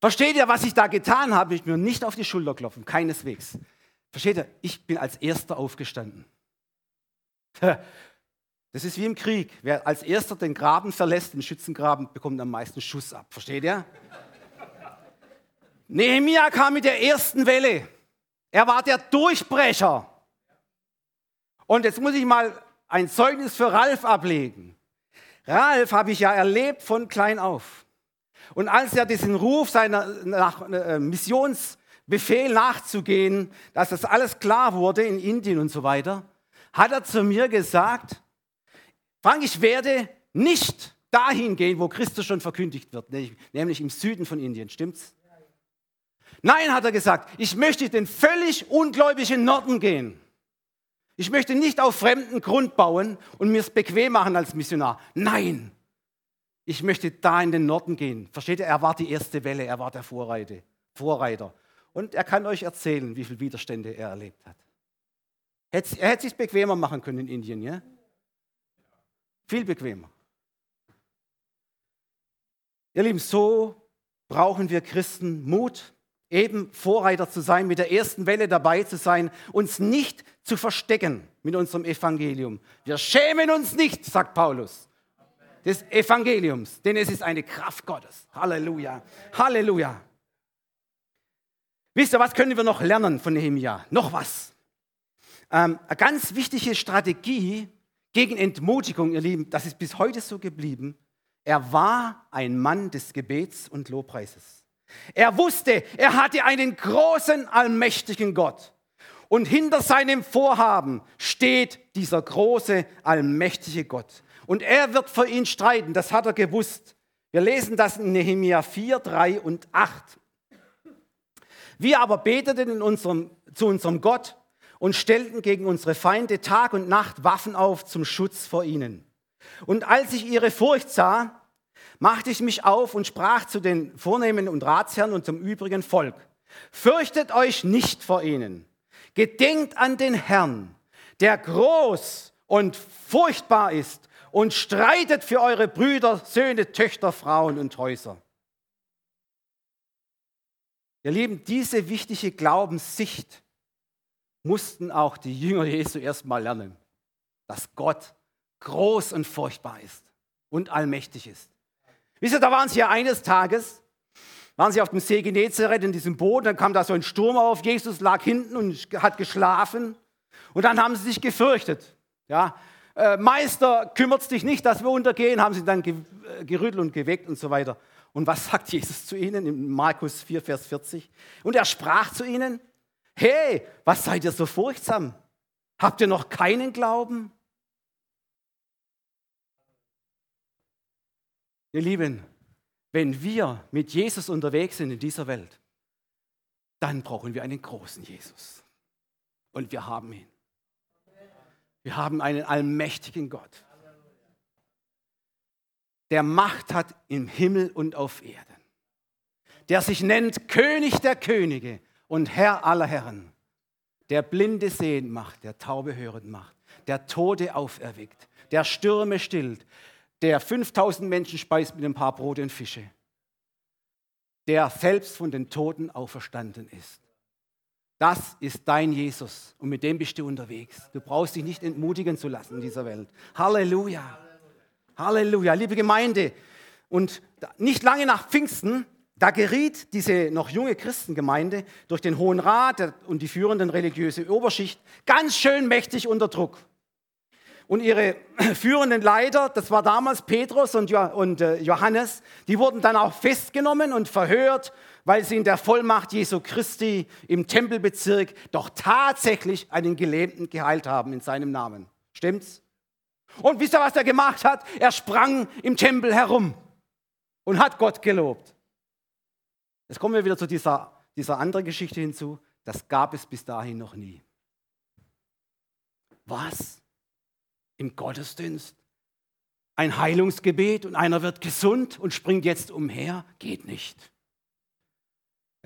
Versteht ihr, was ich da getan habe? Ich mir nicht auf die Schulter klopfen, keineswegs. Versteht ihr? Ich bin als Erster aufgestanden. Das ist wie im Krieg. Wer als Erster den Graben verlässt, den Schützengraben, bekommt am meisten Schuss ab. Versteht ihr? Nehemia kam mit der ersten Welle. Er war der Durchbrecher. Und jetzt muss ich mal ein Zeugnis für Ralf ablegen. Ralf habe ich ja erlebt von klein auf. Und als er diesen Ruf seiner nach, äh, Missionsbefehl nachzugehen, dass das alles klar wurde in Indien und so weiter, hat er zu mir gesagt, Frank, ich werde nicht dahin gehen, wo Christus schon verkündigt wird, nämlich im Süden von Indien, stimmt's? Nein, hat er gesagt, ich möchte den völlig ungläubigen Norden gehen. Ich möchte nicht auf fremden Grund bauen und mir es bequem machen als Missionar. Nein, ich möchte da in den Norden gehen. Versteht ihr? Er war die erste Welle, er war der Vorreiter. Vorreiter. Und er kann euch erzählen, wie viele Widerstände er erlebt hat. Er hätte es sich bequemer machen können in Indien, ja? Viel bequemer. Ihr Lieben, so brauchen wir Christen Mut, eben Vorreiter zu sein, mit der ersten Welle dabei zu sein, uns nicht zu verstecken mit unserem Evangelium. Wir schämen uns nicht, sagt Paulus, des Evangeliums, denn es ist eine Kraft Gottes. Halleluja, Halleluja. Wisst ihr, was können wir noch lernen von Nehemiah? Noch was. Ähm, eine ganz wichtige Strategie gegen Entmutigung, ihr Lieben, das ist bis heute so geblieben. Er war ein Mann des Gebets und Lobpreises. Er wusste, er hatte einen großen, allmächtigen Gott. Und hinter seinem Vorhaben steht dieser große, allmächtige Gott. Und er wird für ihn streiten, das hat er gewusst. Wir lesen das in Nehemia 4, 3 und 8. Wir aber beteten in unserem, zu unserem Gott und stellten gegen unsere Feinde Tag und Nacht Waffen auf zum Schutz vor ihnen. Und als ich ihre Furcht sah, machte ich mich auf und sprach zu den Vornehmen und Ratsherren und zum übrigen Volk. Fürchtet euch nicht vor ihnen. Gedenkt an den Herrn, der groß und furchtbar ist und streitet für eure Brüder, Söhne, Töchter, Frauen und Häuser. Ihr Lieben, diese wichtige Glaubenssicht mussten auch die Jünger Jesu erstmal lernen, dass Gott groß und furchtbar ist und allmächtig ist. Wisst ihr, da waren sie ja eines Tages, waren sie auf dem See Genezareth in diesem Boot, dann kam da so ein Sturm auf, Jesus lag hinten und hat geschlafen und dann haben sie sich gefürchtet. Ja, äh, Meister, kümmert dich nicht, dass wir untergehen, haben sie dann äh, gerüttelt und geweckt und so weiter. Und was sagt Jesus zu ihnen in Markus 4, Vers 40? Und er sprach zu ihnen, hey, was seid ihr so furchtsam? Habt ihr noch keinen Glauben? Ihr Lieben, wenn wir mit Jesus unterwegs sind in dieser Welt, dann brauchen wir einen großen Jesus. Und wir haben ihn. Wir haben einen allmächtigen Gott, der Macht hat im Himmel und auf Erden, der sich nennt König der Könige und Herr aller Herren, der Blinde sehend macht, der Taube hörend macht, der Tote auferweckt, der Stürme stillt, der 5000 Menschen speist mit ein paar Brote und Fische, der selbst von den Toten auferstanden ist. Das ist dein Jesus und mit dem bist du unterwegs. Du brauchst dich nicht entmutigen zu lassen in dieser Welt. Halleluja. Halleluja. Liebe Gemeinde, und nicht lange nach Pfingsten, da geriet diese noch junge Christengemeinde durch den Hohen Rat und die führenden religiöse Oberschicht ganz schön mächtig unter Druck. Und ihre führenden Leiter, das war damals Petrus und äh, Johannes, die wurden dann auch festgenommen und verhört, weil sie in der Vollmacht Jesu Christi im Tempelbezirk doch tatsächlich einen Gelähmten geheilt haben in seinem Namen. Stimmt's? Und wisst ihr, was er gemacht hat? Er sprang im Tempel herum und hat Gott gelobt. Jetzt kommen wir wieder zu dieser, dieser anderen Geschichte hinzu. Das gab es bis dahin noch nie. Was? im Gottesdienst. Ein Heilungsgebet und einer wird gesund und springt jetzt umher, geht nicht.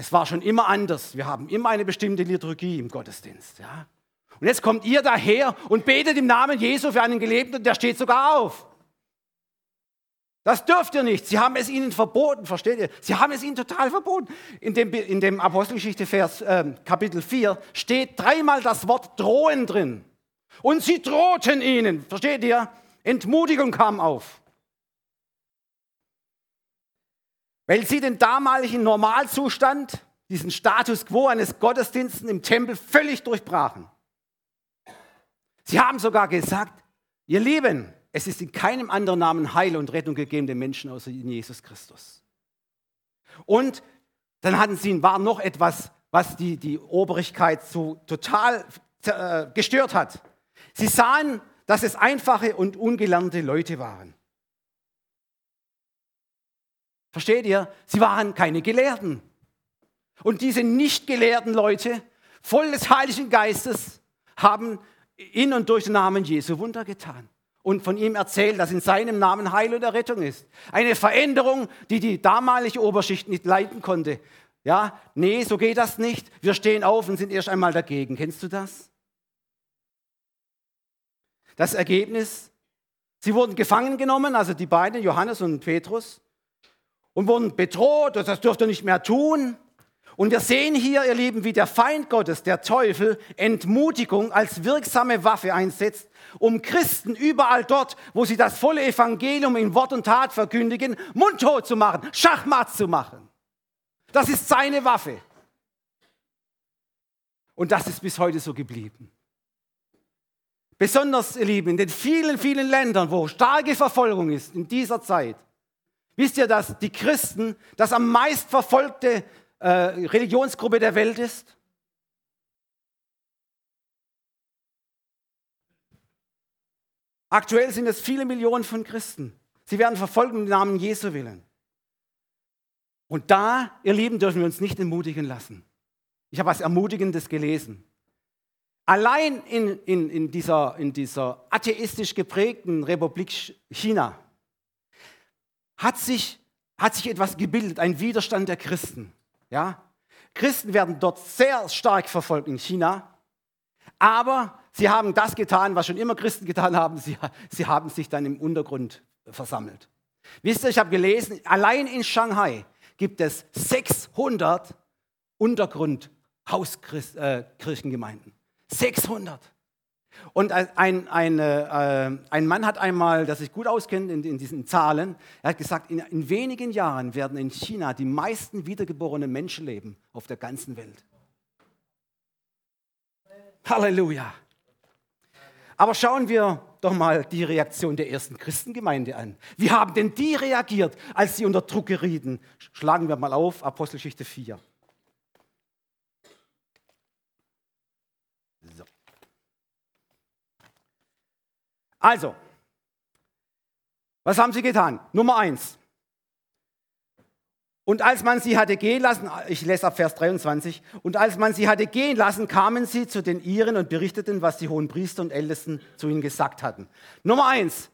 Es war schon immer anders. Wir haben immer eine bestimmte Liturgie im Gottesdienst. Ja? Und jetzt kommt ihr daher und betet im Namen Jesu für einen Gelebten und der steht sogar auf. Das dürft ihr nicht. Sie haben es ihnen verboten, versteht ihr? Sie haben es ihnen total verboten. In dem, in dem Apostelgeschichte Vers, äh, Kapitel 4 steht dreimal das Wort drohen drin. Und sie drohten ihnen, versteht ihr? Entmutigung kam auf. Weil sie den damaligen Normalzustand, diesen Status quo eines Gottesdienstes im Tempel völlig durchbrachen. Sie haben sogar gesagt, ihr Lieben, es ist in keinem anderen Namen Heil und Rettung gegeben den Menschen außer in Jesus Christus. Und dann hatten sie, war noch etwas, was die, die Obrigkeit so total äh, gestört hat. Sie sahen, dass es einfache und ungelernte Leute waren. Versteht ihr? Sie waren keine Gelehrten. Und diese nicht gelehrten Leute, voll des Heiligen Geistes, haben in und durch den Namen Jesu Wunder getan und von ihm erzählt, dass in seinem Namen Heil und Errettung ist. Eine Veränderung, die die damalige Oberschicht nicht leiten konnte. Ja, nee, so geht das nicht. Wir stehen auf und sind erst einmal dagegen. Kennst du das? Das Ergebnis, sie wurden gefangen genommen, also die beiden, Johannes und Petrus, und wurden bedroht, das dürft ihr nicht mehr tun. Und wir sehen hier, ihr Lieben, wie der Feind Gottes, der Teufel, Entmutigung als wirksame Waffe einsetzt, um Christen überall dort, wo sie das volle Evangelium in Wort und Tat verkündigen, mundtot zu machen, Schachmatt zu machen. Das ist seine Waffe. Und das ist bis heute so geblieben. Besonders, ihr Lieben, in den vielen, vielen Ländern, wo starke Verfolgung ist in dieser Zeit, wisst ihr, dass die Christen das am meist verfolgte äh, Religionsgruppe der Welt ist? Aktuell sind es viele Millionen von Christen. Sie werden verfolgt im Namen Jesu willen. Und da, ihr Lieben, dürfen wir uns nicht entmutigen lassen. Ich habe was Ermutigendes gelesen. Allein in, in, in, dieser, in dieser atheistisch geprägten Republik China hat sich, hat sich etwas gebildet, ein Widerstand der Christen. Ja? Christen werden dort sehr stark verfolgt in China, aber sie haben das getan, was schon immer Christen getan haben. Sie, sie haben sich dann im Untergrund versammelt. Wisst ihr, ich habe gelesen, allein in Shanghai gibt es 600 Untergrund-Hauskirchengemeinden. 600. Und ein, ein, äh, ein Mann hat einmal, der sich gut auskennt in, in diesen Zahlen, er hat gesagt, in, in, wenigen Jahren werden in China die meisten wiedergeborenen Menschen leben auf der ganzen Welt. Halleluja. Aber schauen wir doch mal die Reaktion der ersten Christengemeinde an. Wie haben denn die reagiert, als sie unter Druck gerieten? Schlagen wir mal auf, Apostelgeschichte 4. Also, was haben sie getan? Nummer eins. Und als man sie hatte gehen lassen, ich lese ab Vers 23, und als man sie hatte gehen lassen, kamen sie zu den Iren und berichteten, was die hohen Priester und Ältesten zu ihnen gesagt hatten. Nummer eins,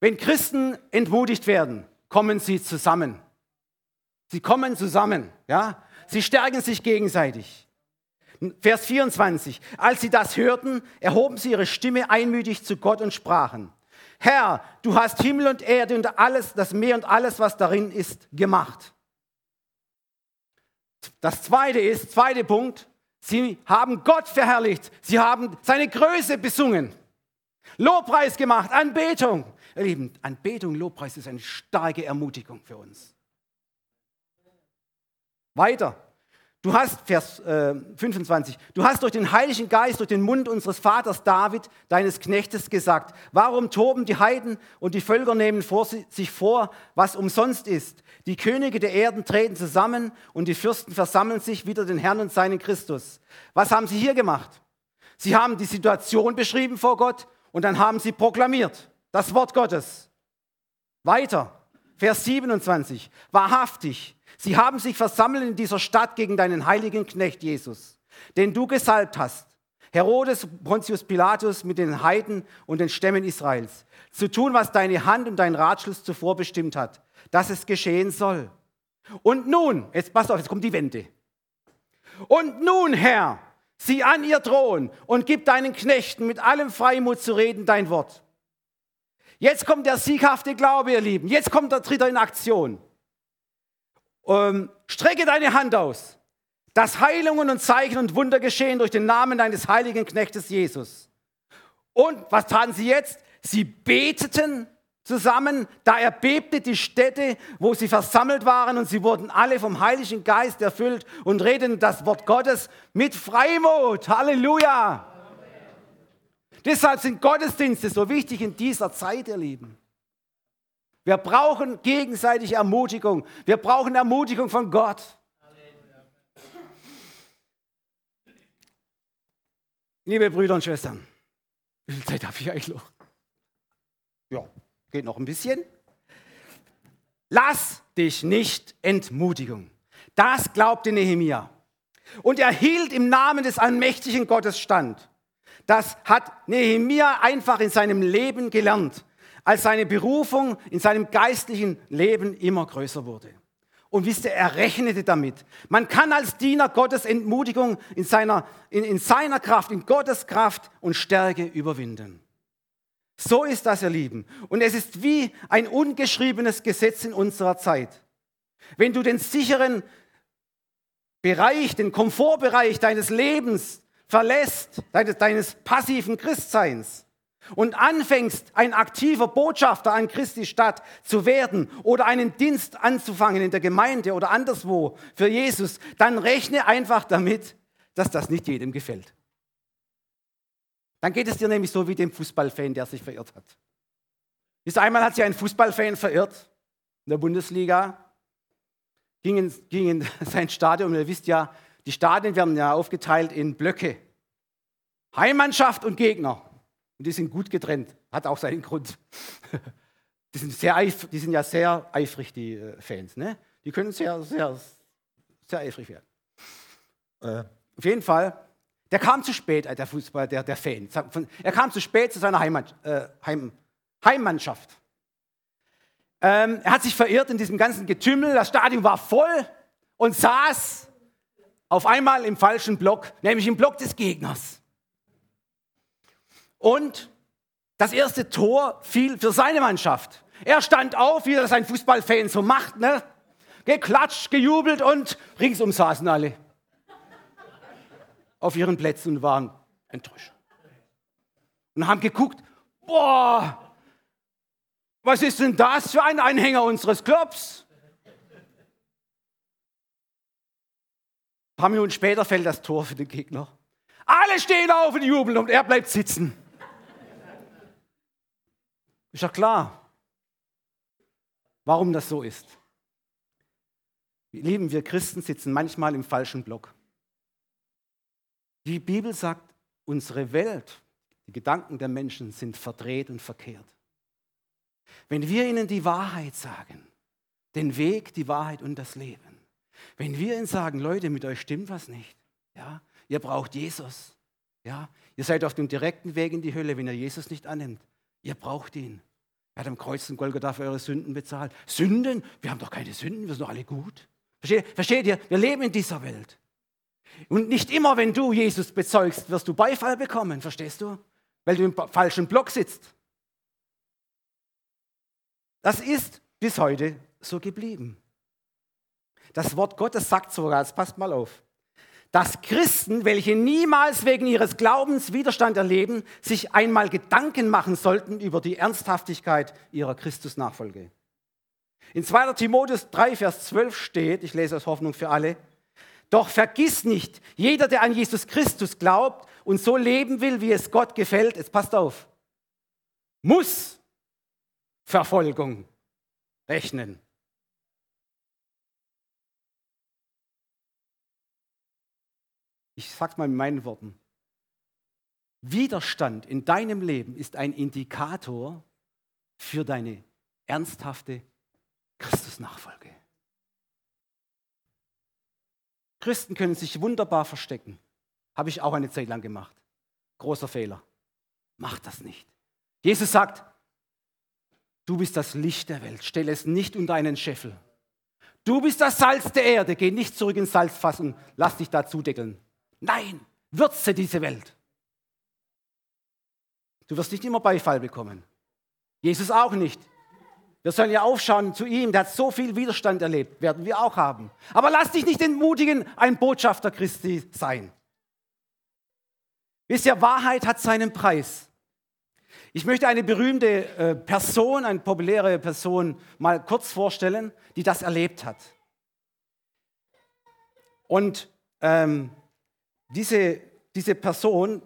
wenn Christen entmutigt werden, kommen sie zusammen. Sie kommen zusammen, ja? Sie stärken sich gegenseitig. Vers 24. Als sie das hörten, erhoben sie ihre Stimme einmütig zu Gott und sprachen. Herr, du hast Himmel und Erde und alles, das Meer und alles, was darin ist, gemacht. Das zweite ist, zweiter Punkt, sie haben Gott verherrlicht. Sie haben seine Größe besungen. Lobpreis gemacht, Anbetung. Ihr Lieben, Anbetung, Lobpreis ist eine starke Ermutigung für uns. Weiter. Du hast, Vers äh, 25, du hast durch den Heiligen Geist, durch den Mund unseres Vaters David, deines Knechtes, gesagt, warum toben die Heiden und die Völker nehmen vor, sich vor, was umsonst ist? Die Könige der Erden treten zusammen und die Fürsten versammeln sich wieder den Herrn und seinen Christus. Was haben sie hier gemacht? Sie haben die Situation beschrieben vor Gott und dann haben sie proklamiert, das Wort Gottes. Weiter, Vers 27, wahrhaftig, Sie haben sich versammelt in dieser Stadt gegen deinen heiligen Knecht Jesus, den du gesalbt hast. Herodes, Pontius Pilatus mit den Heiden und den Stämmen Israels, zu tun, was deine Hand und dein Ratschluss zuvor bestimmt hat, dass es geschehen soll. Und nun, jetzt pass auf, jetzt kommt die Wende. Und nun, Herr, sieh an ihr Thron und gib deinen Knechten mit allem Freimut zu reden dein Wort. Jetzt kommt der sieghafte Glaube, ihr Lieben. Jetzt kommt der Dritte in Aktion. Ähm, strecke deine Hand aus, dass Heilungen und Zeichen und Wunder geschehen durch den Namen deines heiligen Knechtes Jesus. Und was taten sie jetzt? Sie beteten zusammen, da erbebte die Städte, wo sie versammelt waren, und sie wurden alle vom Heiligen Geist erfüllt und redeten das Wort Gottes mit Freimut. Halleluja! Deshalb sind Gottesdienste so wichtig in dieser Zeit, ihr Lieben. Wir brauchen gegenseitige Ermutigung. Wir brauchen Ermutigung von Gott. Liebe Brüder und Schwestern, wie viel Zeit habe ich eigentlich noch? Ja, geht noch ein bisschen. Lass dich nicht entmutigen. Das glaubte Nehemia. Und er hielt im Namen des allmächtigen Gottes stand. Das hat Nehemia einfach in seinem Leben gelernt, als seine Berufung in seinem geistlichen Leben immer größer wurde. Und wisst ihr, er rechnete damit. Man kann als Diener Gottes Entmutigung in seiner, in, in seiner Kraft, in Gottes Kraft und Stärke überwinden. So ist das, ihr Lieben. Und es ist wie ein ungeschriebenes Gesetz in unserer Zeit. Wenn du den sicheren Bereich, den Komfortbereich deines Lebens verlässt, deines passiven Christseins und anfängst, ein aktiver Botschafter an Christi Stadt zu werden oder einen Dienst anzufangen in der Gemeinde oder anderswo für Jesus, dann rechne einfach damit, dass das nicht jedem gefällt. Dann geht es dir nämlich so wie dem Fußballfan, der sich verirrt hat. Bis einmal hat sich ein Fußballfan verirrt in der Bundesliga, ging in, ging in sein Stadion und ihr wisst ja, die Stadien werden ja aufgeteilt in Blöcke. Heimmannschaft und Gegner. Und die sind gut getrennt. Hat auch seinen Grund. Die sind, sehr eif die sind ja sehr eifrig, die äh, Fans. Ne? Die können sehr, sehr, sehr eifrig werden. Äh, auf jeden Fall, der kam zu spät, der Fußball, der, der Fan. Er kam zu spät zu seiner Heimat, äh, Heim, Heimmannschaft. Ähm, er hat sich verirrt in diesem ganzen Getümmel. Das Stadion war voll und saß auf einmal im falschen Block, nämlich im Block des Gegners. Und das erste Tor fiel für seine Mannschaft. Er stand auf, wie das ein Fußballfan so macht, ne? geklatscht, gejubelt und ringsum saßen alle auf ihren Plätzen und waren enttäuscht. Und haben geguckt, boah, was ist denn das für ein Anhänger unseres Clubs? Ein paar Minuten später fällt das Tor für den Gegner. Alle stehen auf und jubeln und er bleibt sitzen. Ist ja klar, warum das so ist. Lieben, wir Christen sitzen manchmal im falschen Block. Die Bibel sagt, unsere Welt, die Gedanken der Menschen sind verdreht und verkehrt. Wenn wir ihnen die Wahrheit sagen, den Weg, die Wahrheit und das Leben, wenn wir ihnen sagen, Leute, mit euch stimmt was nicht, ja, ihr braucht Jesus, ja, ihr seid auf dem direkten Weg in die Hölle, wenn ihr Jesus nicht annimmt. Ihr braucht ihn. Er hat am Kreuz in Golgatha für eure Sünden bezahlt. Sünden? Wir haben doch keine Sünden, wir sind doch alle gut. Versteht, versteht ihr? Wir leben in dieser Welt. Und nicht immer, wenn du Jesus bezeugst, wirst du Beifall bekommen, verstehst du? Weil du im falschen Block sitzt. Das ist bis heute so geblieben. Das Wort Gottes sagt sogar, jetzt passt mal auf, dass Christen, welche niemals wegen ihres Glaubens Widerstand erleben, sich einmal Gedanken machen sollten über die Ernsthaftigkeit ihrer Christusnachfolge. In 2. Timotheus 3, Vers 12 steht, ich lese aus Hoffnung für alle, doch vergiss nicht, jeder, der an Jesus Christus glaubt und so leben will, wie es Gott gefällt, jetzt passt auf, muss Verfolgung rechnen. Ich sage es mal mit meinen Worten. Widerstand in deinem Leben ist ein Indikator für deine ernsthafte Christusnachfolge. Christen können sich wunderbar verstecken. Habe ich auch eine Zeit lang gemacht. Großer Fehler. Mach das nicht. Jesus sagt, du bist das Licht der Welt. Stell es nicht unter einen Scheffel. Du bist das Salz der Erde. Geh nicht zurück ins Salzfass und lass dich da zudeckeln. Nein, würze diese Welt. Du wirst nicht immer Beifall bekommen. Jesus auch nicht. Wir sollen ja aufschauen zu ihm, der hat so viel Widerstand erlebt, werden wir auch haben. Aber lass dich nicht entmutigen, ein Botschafter Christi sein. Wisst ihr, Wahrheit hat seinen Preis. Ich möchte eine berühmte äh, Person, eine populäre Person mal kurz vorstellen, die das erlebt hat. Und ähm, diese, diese Person,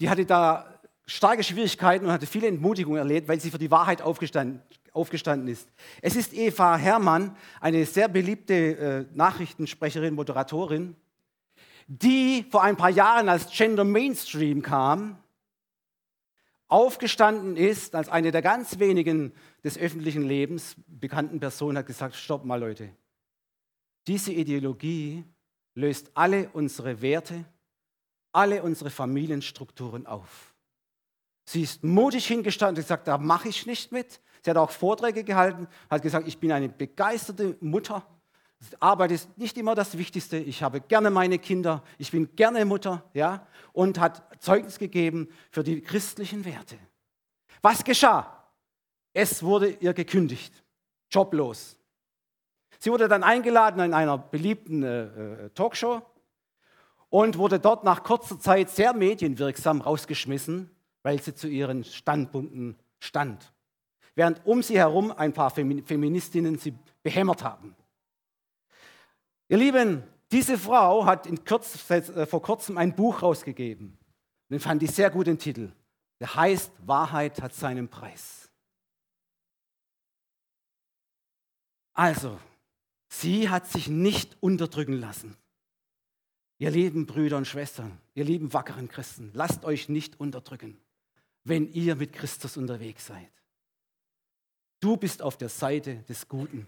die hatte da starke Schwierigkeiten und hatte viele Entmutigungen erlebt, weil sie für die Wahrheit aufgestanden, aufgestanden ist. Es ist Eva Herrmann, eine sehr beliebte äh, Nachrichtensprecherin, Moderatorin, die vor ein paar Jahren als Gender Mainstream kam, aufgestanden ist, als eine der ganz wenigen des öffentlichen Lebens bekannten Personen, hat gesagt, stopp mal Leute, diese Ideologie löst alle unsere Werte, alle unsere Familienstrukturen auf. Sie ist mutig hingestanden und gesagt, da mache ich nicht mit. Sie hat auch Vorträge gehalten, hat gesagt, ich bin eine begeisterte Mutter. Arbeit ist nicht immer das Wichtigste. Ich habe gerne meine Kinder, ich bin gerne Mutter, ja, und hat Zeugnis gegeben für die christlichen Werte. Was geschah? Es wurde ihr gekündigt, joblos. Sie wurde dann eingeladen in einer beliebten äh, äh Talkshow und wurde dort nach kurzer Zeit sehr medienwirksam rausgeschmissen, weil sie zu ihren Standpunkten stand. Während um sie herum ein paar Feministinnen sie behämmert haben. Ihr Lieben, diese Frau hat Kürz, äh, vor kurzem ein Buch rausgegeben. Den fand ich sehr gut den Titel. Der heißt Wahrheit hat seinen Preis. Also, sie hat sich nicht unterdrücken lassen. Ihr lieben Brüder und Schwestern, ihr lieben wackeren Christen, lasst euch nicht unterdrücken wenn ihr mit Christus unterwegs seid. Du bist auf der Seite des Guten.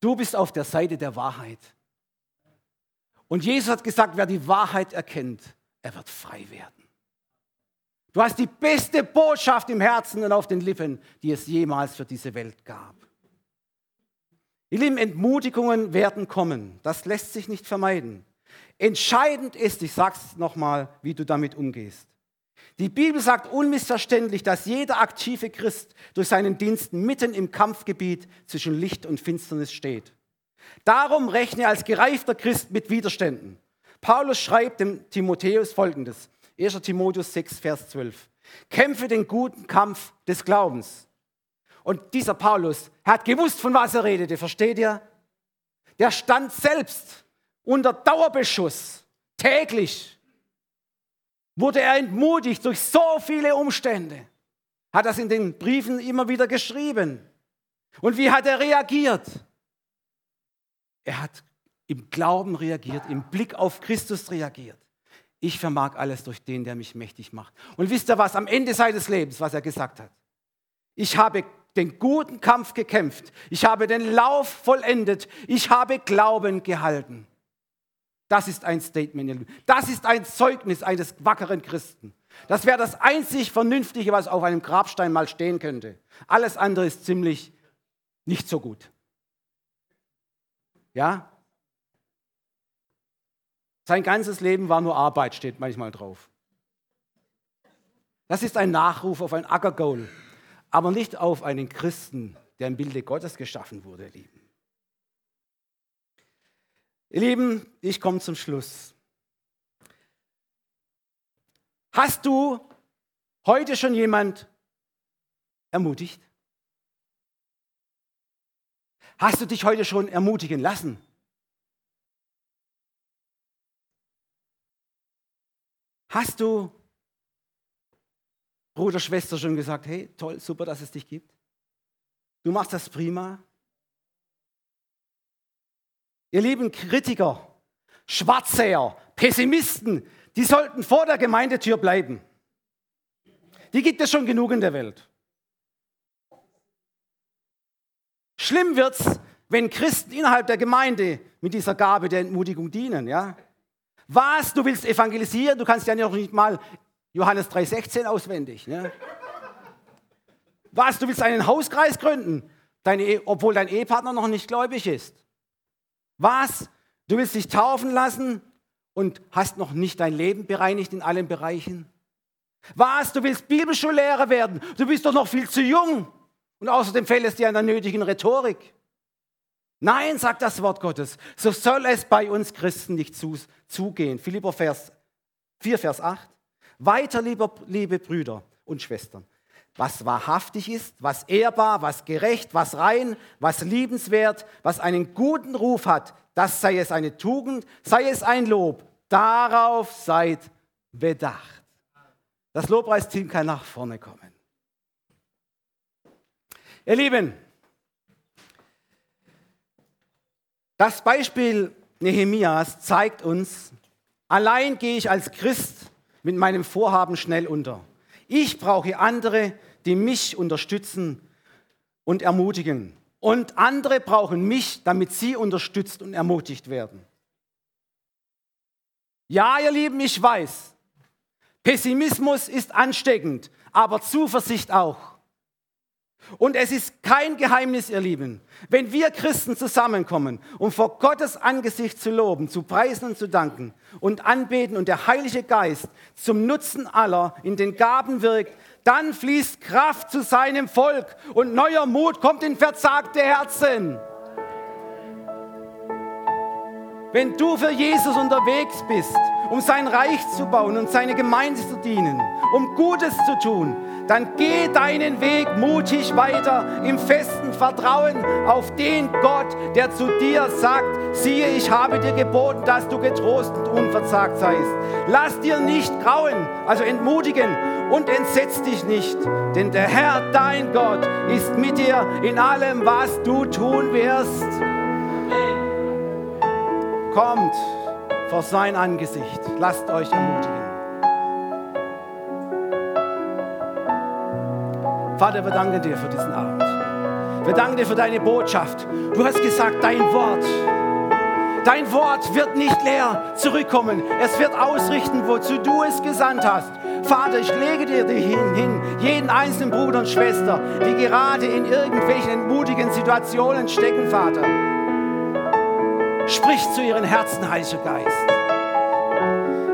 Du bist auf der Seite der Wahrheit. Und Jesus hat gesagt, wer die Wahrheit erkennt, er wird frei werden. Du hast die beste Botschaft im Herzen und auf den Lippen, die es jemals für diese Welt gab. Ihr Lieben, Entmutigungen werden kommen. Das lässt sich nicht vermeiden. Entscheidend ist, ich sage es nochmal, wie du damit umgehst. Die Bibel sagt unmissverständlich, dass jeder aktive Christ durch seinen Dienst mitten im Kampfgebiet zwischen Licht und Finsternis steht. Darum rechne als gereifter Christ mit Widerständen. Paulus schreibt dem Timotheus folgendes: 1. Timotheus 6, Vers 12. Kämpfe den guten Kampf des Glaubens. Und dieser Paulus hat gewusst, von was er redete, versteht ihr? Der stand selbst unter Dauerbeschuss, täglich wurde er entmutigt durch so viele Umstände. Hat das in den Briefen immer wieder geschrieben. Und wie hat er reagiert? Er hat im Glauben reagiert, im Blick auf Christus reagiert. Ich vermag alles durch den, der mich mächtig macht. Und wisst ihr was, am Ende seines Lebens, was er gesagt hat? Ich habe den guten Kampf gekämpft. Ich habe den Lauf vollendet. Ich habe Glauben gehalten. Das ist ein Statement. Das ist ein Zeugnis eines wackeren Christen. Das wäre das einzig Vernünftige, was auf einem Grabstein mal stehen könnte. Alles andere ist ziemlich nicht so gut. Ja? Sein ganzes Leben war nur Arbeit, steht manchmal drauf. Das ist ein Nachruf auf ein Ackergoal, aber nicht auf einen Christen, der im Bilde Gottes geschaffen wurde, lieben. Ihr Lieben, ich komme zum Schluss. Hast du heute schon jemand ermutigt? Hast du dich heute schon ermutigen lassen? Hast du Bruder, Schwester schon gesagt, hey, toll, super, dass es dich gibt? Du machst das prima. Ihr lieben Kritiker, Schwarzseher, Pessimisten, die sollten vor der Gemeindetür bleiben. Die gibt es schon genug in der Welt. Schlimm wird's, wenn Christen innerhalb der Gemeinde mit dieser Gabe der Entmutigung dienen, ja? Was, du willst evangelisieren, du kannst ja noch nicht mal Johannes 3,16 auswendig. Ne? Was, du willst einen Hauskreis gründen? dein, e, obwohl dein Ehepartner noch nicht gläubig ist? Was? Du willst dich taufen lassen und hast noch nicht dein Leben bereinigt in allen Bereichen? Was? Du willst Bibelschullehrer werden? Du bist doch noch viel zu jung. Und außerdem fehlt es dir an der nötigen Rhetorik. Nein, sagt das Wort Gottes, so soll es bei uns Christen nicht zu, zugehen. Philipper Vers 4, Vers 8. Weiter, lieber, liebe Brüder und Schwestern, was wahrhaftig ist, was ehrbar, was gerecht, was rein, was liebenswert, was einen guten Ruf hat, das sei es eine Tugend, sei es ein Lob. Darauf seid bedacht. Das Lobpreisteam kann nach vorne kommen. Ihr Lieben, das Beispiel Nehemias zeigt uns, allein gehe ich als Christ mit meinem Vorhaben schnell unter. Ich brauche andere, die mich unterstützen und ermutigen. Und andere brauchen mich, damit sie unterstützt und ermutigt werden. Ja, ihr Lieben, ich weiß, Pessimismus ist ansteckend, aber Zuversicht auch. Und es ist kein Geheimnis, ihr Lieben, wenn wir Christen zusammenkommen, um vor Gottes Angesicht zu loben, zu preisen und zu danken und anbeten und der Heilige Geist zum Nutzen aller in den Gaben wirkt, dann fließt Kraft zu seinem Volk und neuer Mut kommt in verzagte Herzen. Wenn du für Jesus unterwegs bist, um sein Reich zu bauen und seine Gemeinde zu dienen, um Gutes zu tun, dann geh deinen Weg mutig weiter im festen Vertrauen auf den Gott, der zu dir sagt, siehe, ich habe dir geboten, dass du getrost und unverzagt seist. Lass dir nicht grauen, also entmutigen und entsetz dich nicht, denn der Herr, dein Gott, ist mit dir in allem, was du tun wirst. Kommt vor sein Angesicht, lasst euch ermutigen. Vater, wir danken dir für diesen Abend. Wir danken dir für deine Botschaft. Du hast gesagt, dein Wort, dein Wort wird nicht leer zurückkommen. Es wird ausrichten, wozu du es gesandt hast. Vater, ich lege dir hin, hin, jeden einzelnen Bruder und Schwester, die gerade in irgendwelchen entmutigen Situationen stecken, Vater. Sprich zu ihren Herzen, Heiliger Geist.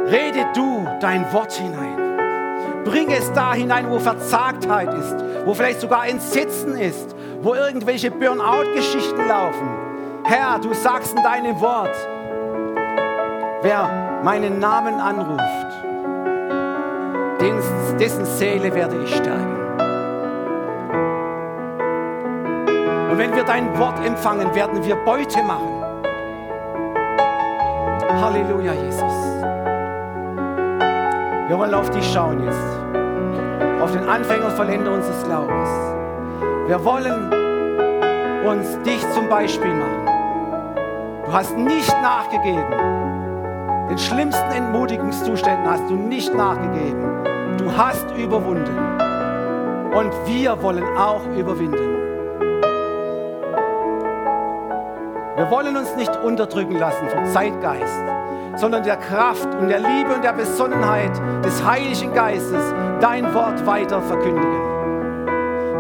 Rede du dein Wort hinein. Bring es da hinein, wo Verzagtheit ist, wo vielleicht sogar Entsetzen ist, wo irgendwelche Burnout-Geschichten laufen. Herr, du sagst in deinem Wort, wer meinen Namen anruft, dessen Seele werde ich stärken. Und wenn wir dein Wort empfangen, werden wir Beute machen. Halleluja, Jesus. Wir wollen auf dich schauen jetzt. Auf den Anfänger und Vollender unseres Glaubens. Wir wollen uns dich zum Beispiel machen. Du hast nicht nachgegeben. Den schlimmsten Entmutigungszuständen hast du nicht nachgegeben. Du hast überwunden. Und wir wollen auch überwinden. Wir wollen uns nicht unterdrücken lassen vom Zeitgeist sondern der Kraft und der Liebe und der Besonnenheit des Heiligen Geistes dein Wort weiter verkündigen.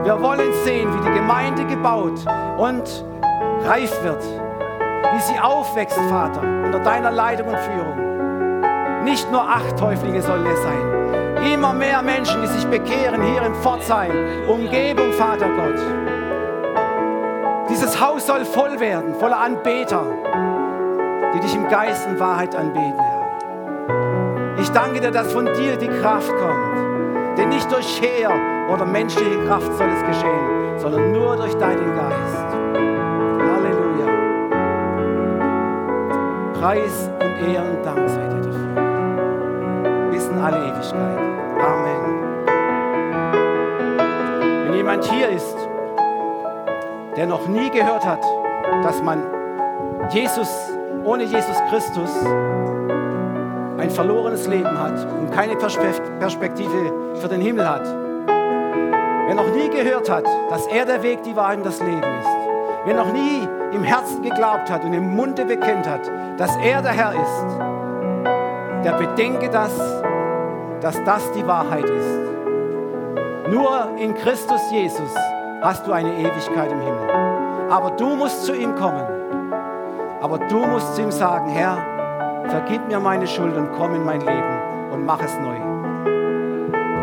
Wir wollen sehen, wie die Gemeinde gebaut und reif wird, wie sie aufwächst, Vater, unter deiner Leitung und Führung. Nicht nur acht Täuflinge sollen es sein, immer mehr Menschen, die sich bekehren hier in Pforzheim, Umgebung, Vater Gott. Dieses Haus soll voll werden, voller Anbeter, die dich im Geist und Wahrheit anbeten, Herr. Ich danke dir, dass von dir die Kraft kommt. Denn nicht durch Heer oder menschliche Kraft soll es geschehen, sondern nur durch deinen Geist. Halleluja. Preis und Ehre und Dank sei dir dafür. Bis in alle Ewigkeit. Amen. Wenn jemand hier ist, der noch nie gehört hat, dass man Jesus ohne Jesus Christus ein verlorenes Leben hat und keine Perspektive für den Himmel hat, wer noch nie gehört hat, dass er der Weg, die Wahrheit und das Leben ist, wer noch nie im Herzen geglaubt hat und im Munde bekennt hat, dass er der Herr ist, der bedenke das, dass das die Wahrheit ist. Nur in Christus Jesus hast du eine Ewigkeit im Himmel. Aber du musst zu ihm kommen. Aber du musst ihm sagen, Herr, vergib mir meine Schuld und komm in mein Leben und mach es neu.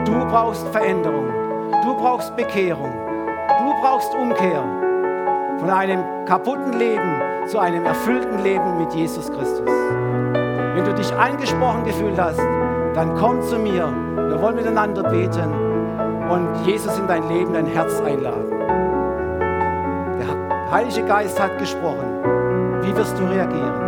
Du brauchst Veränderung. Du brauchst Bekehrung. Du brauchst Umkehr von einem kaputten Leben zu einem erfüllten Leben mit Jesus Christus. Wenn du dich angesprochen gefühlt hast, dann komm zu mir. Wir wollen miteinander beten und Jesus in dein Leben, dein Herz einladen. Der Heilige Geist hat gesprochen. Wie wirst du reagieren?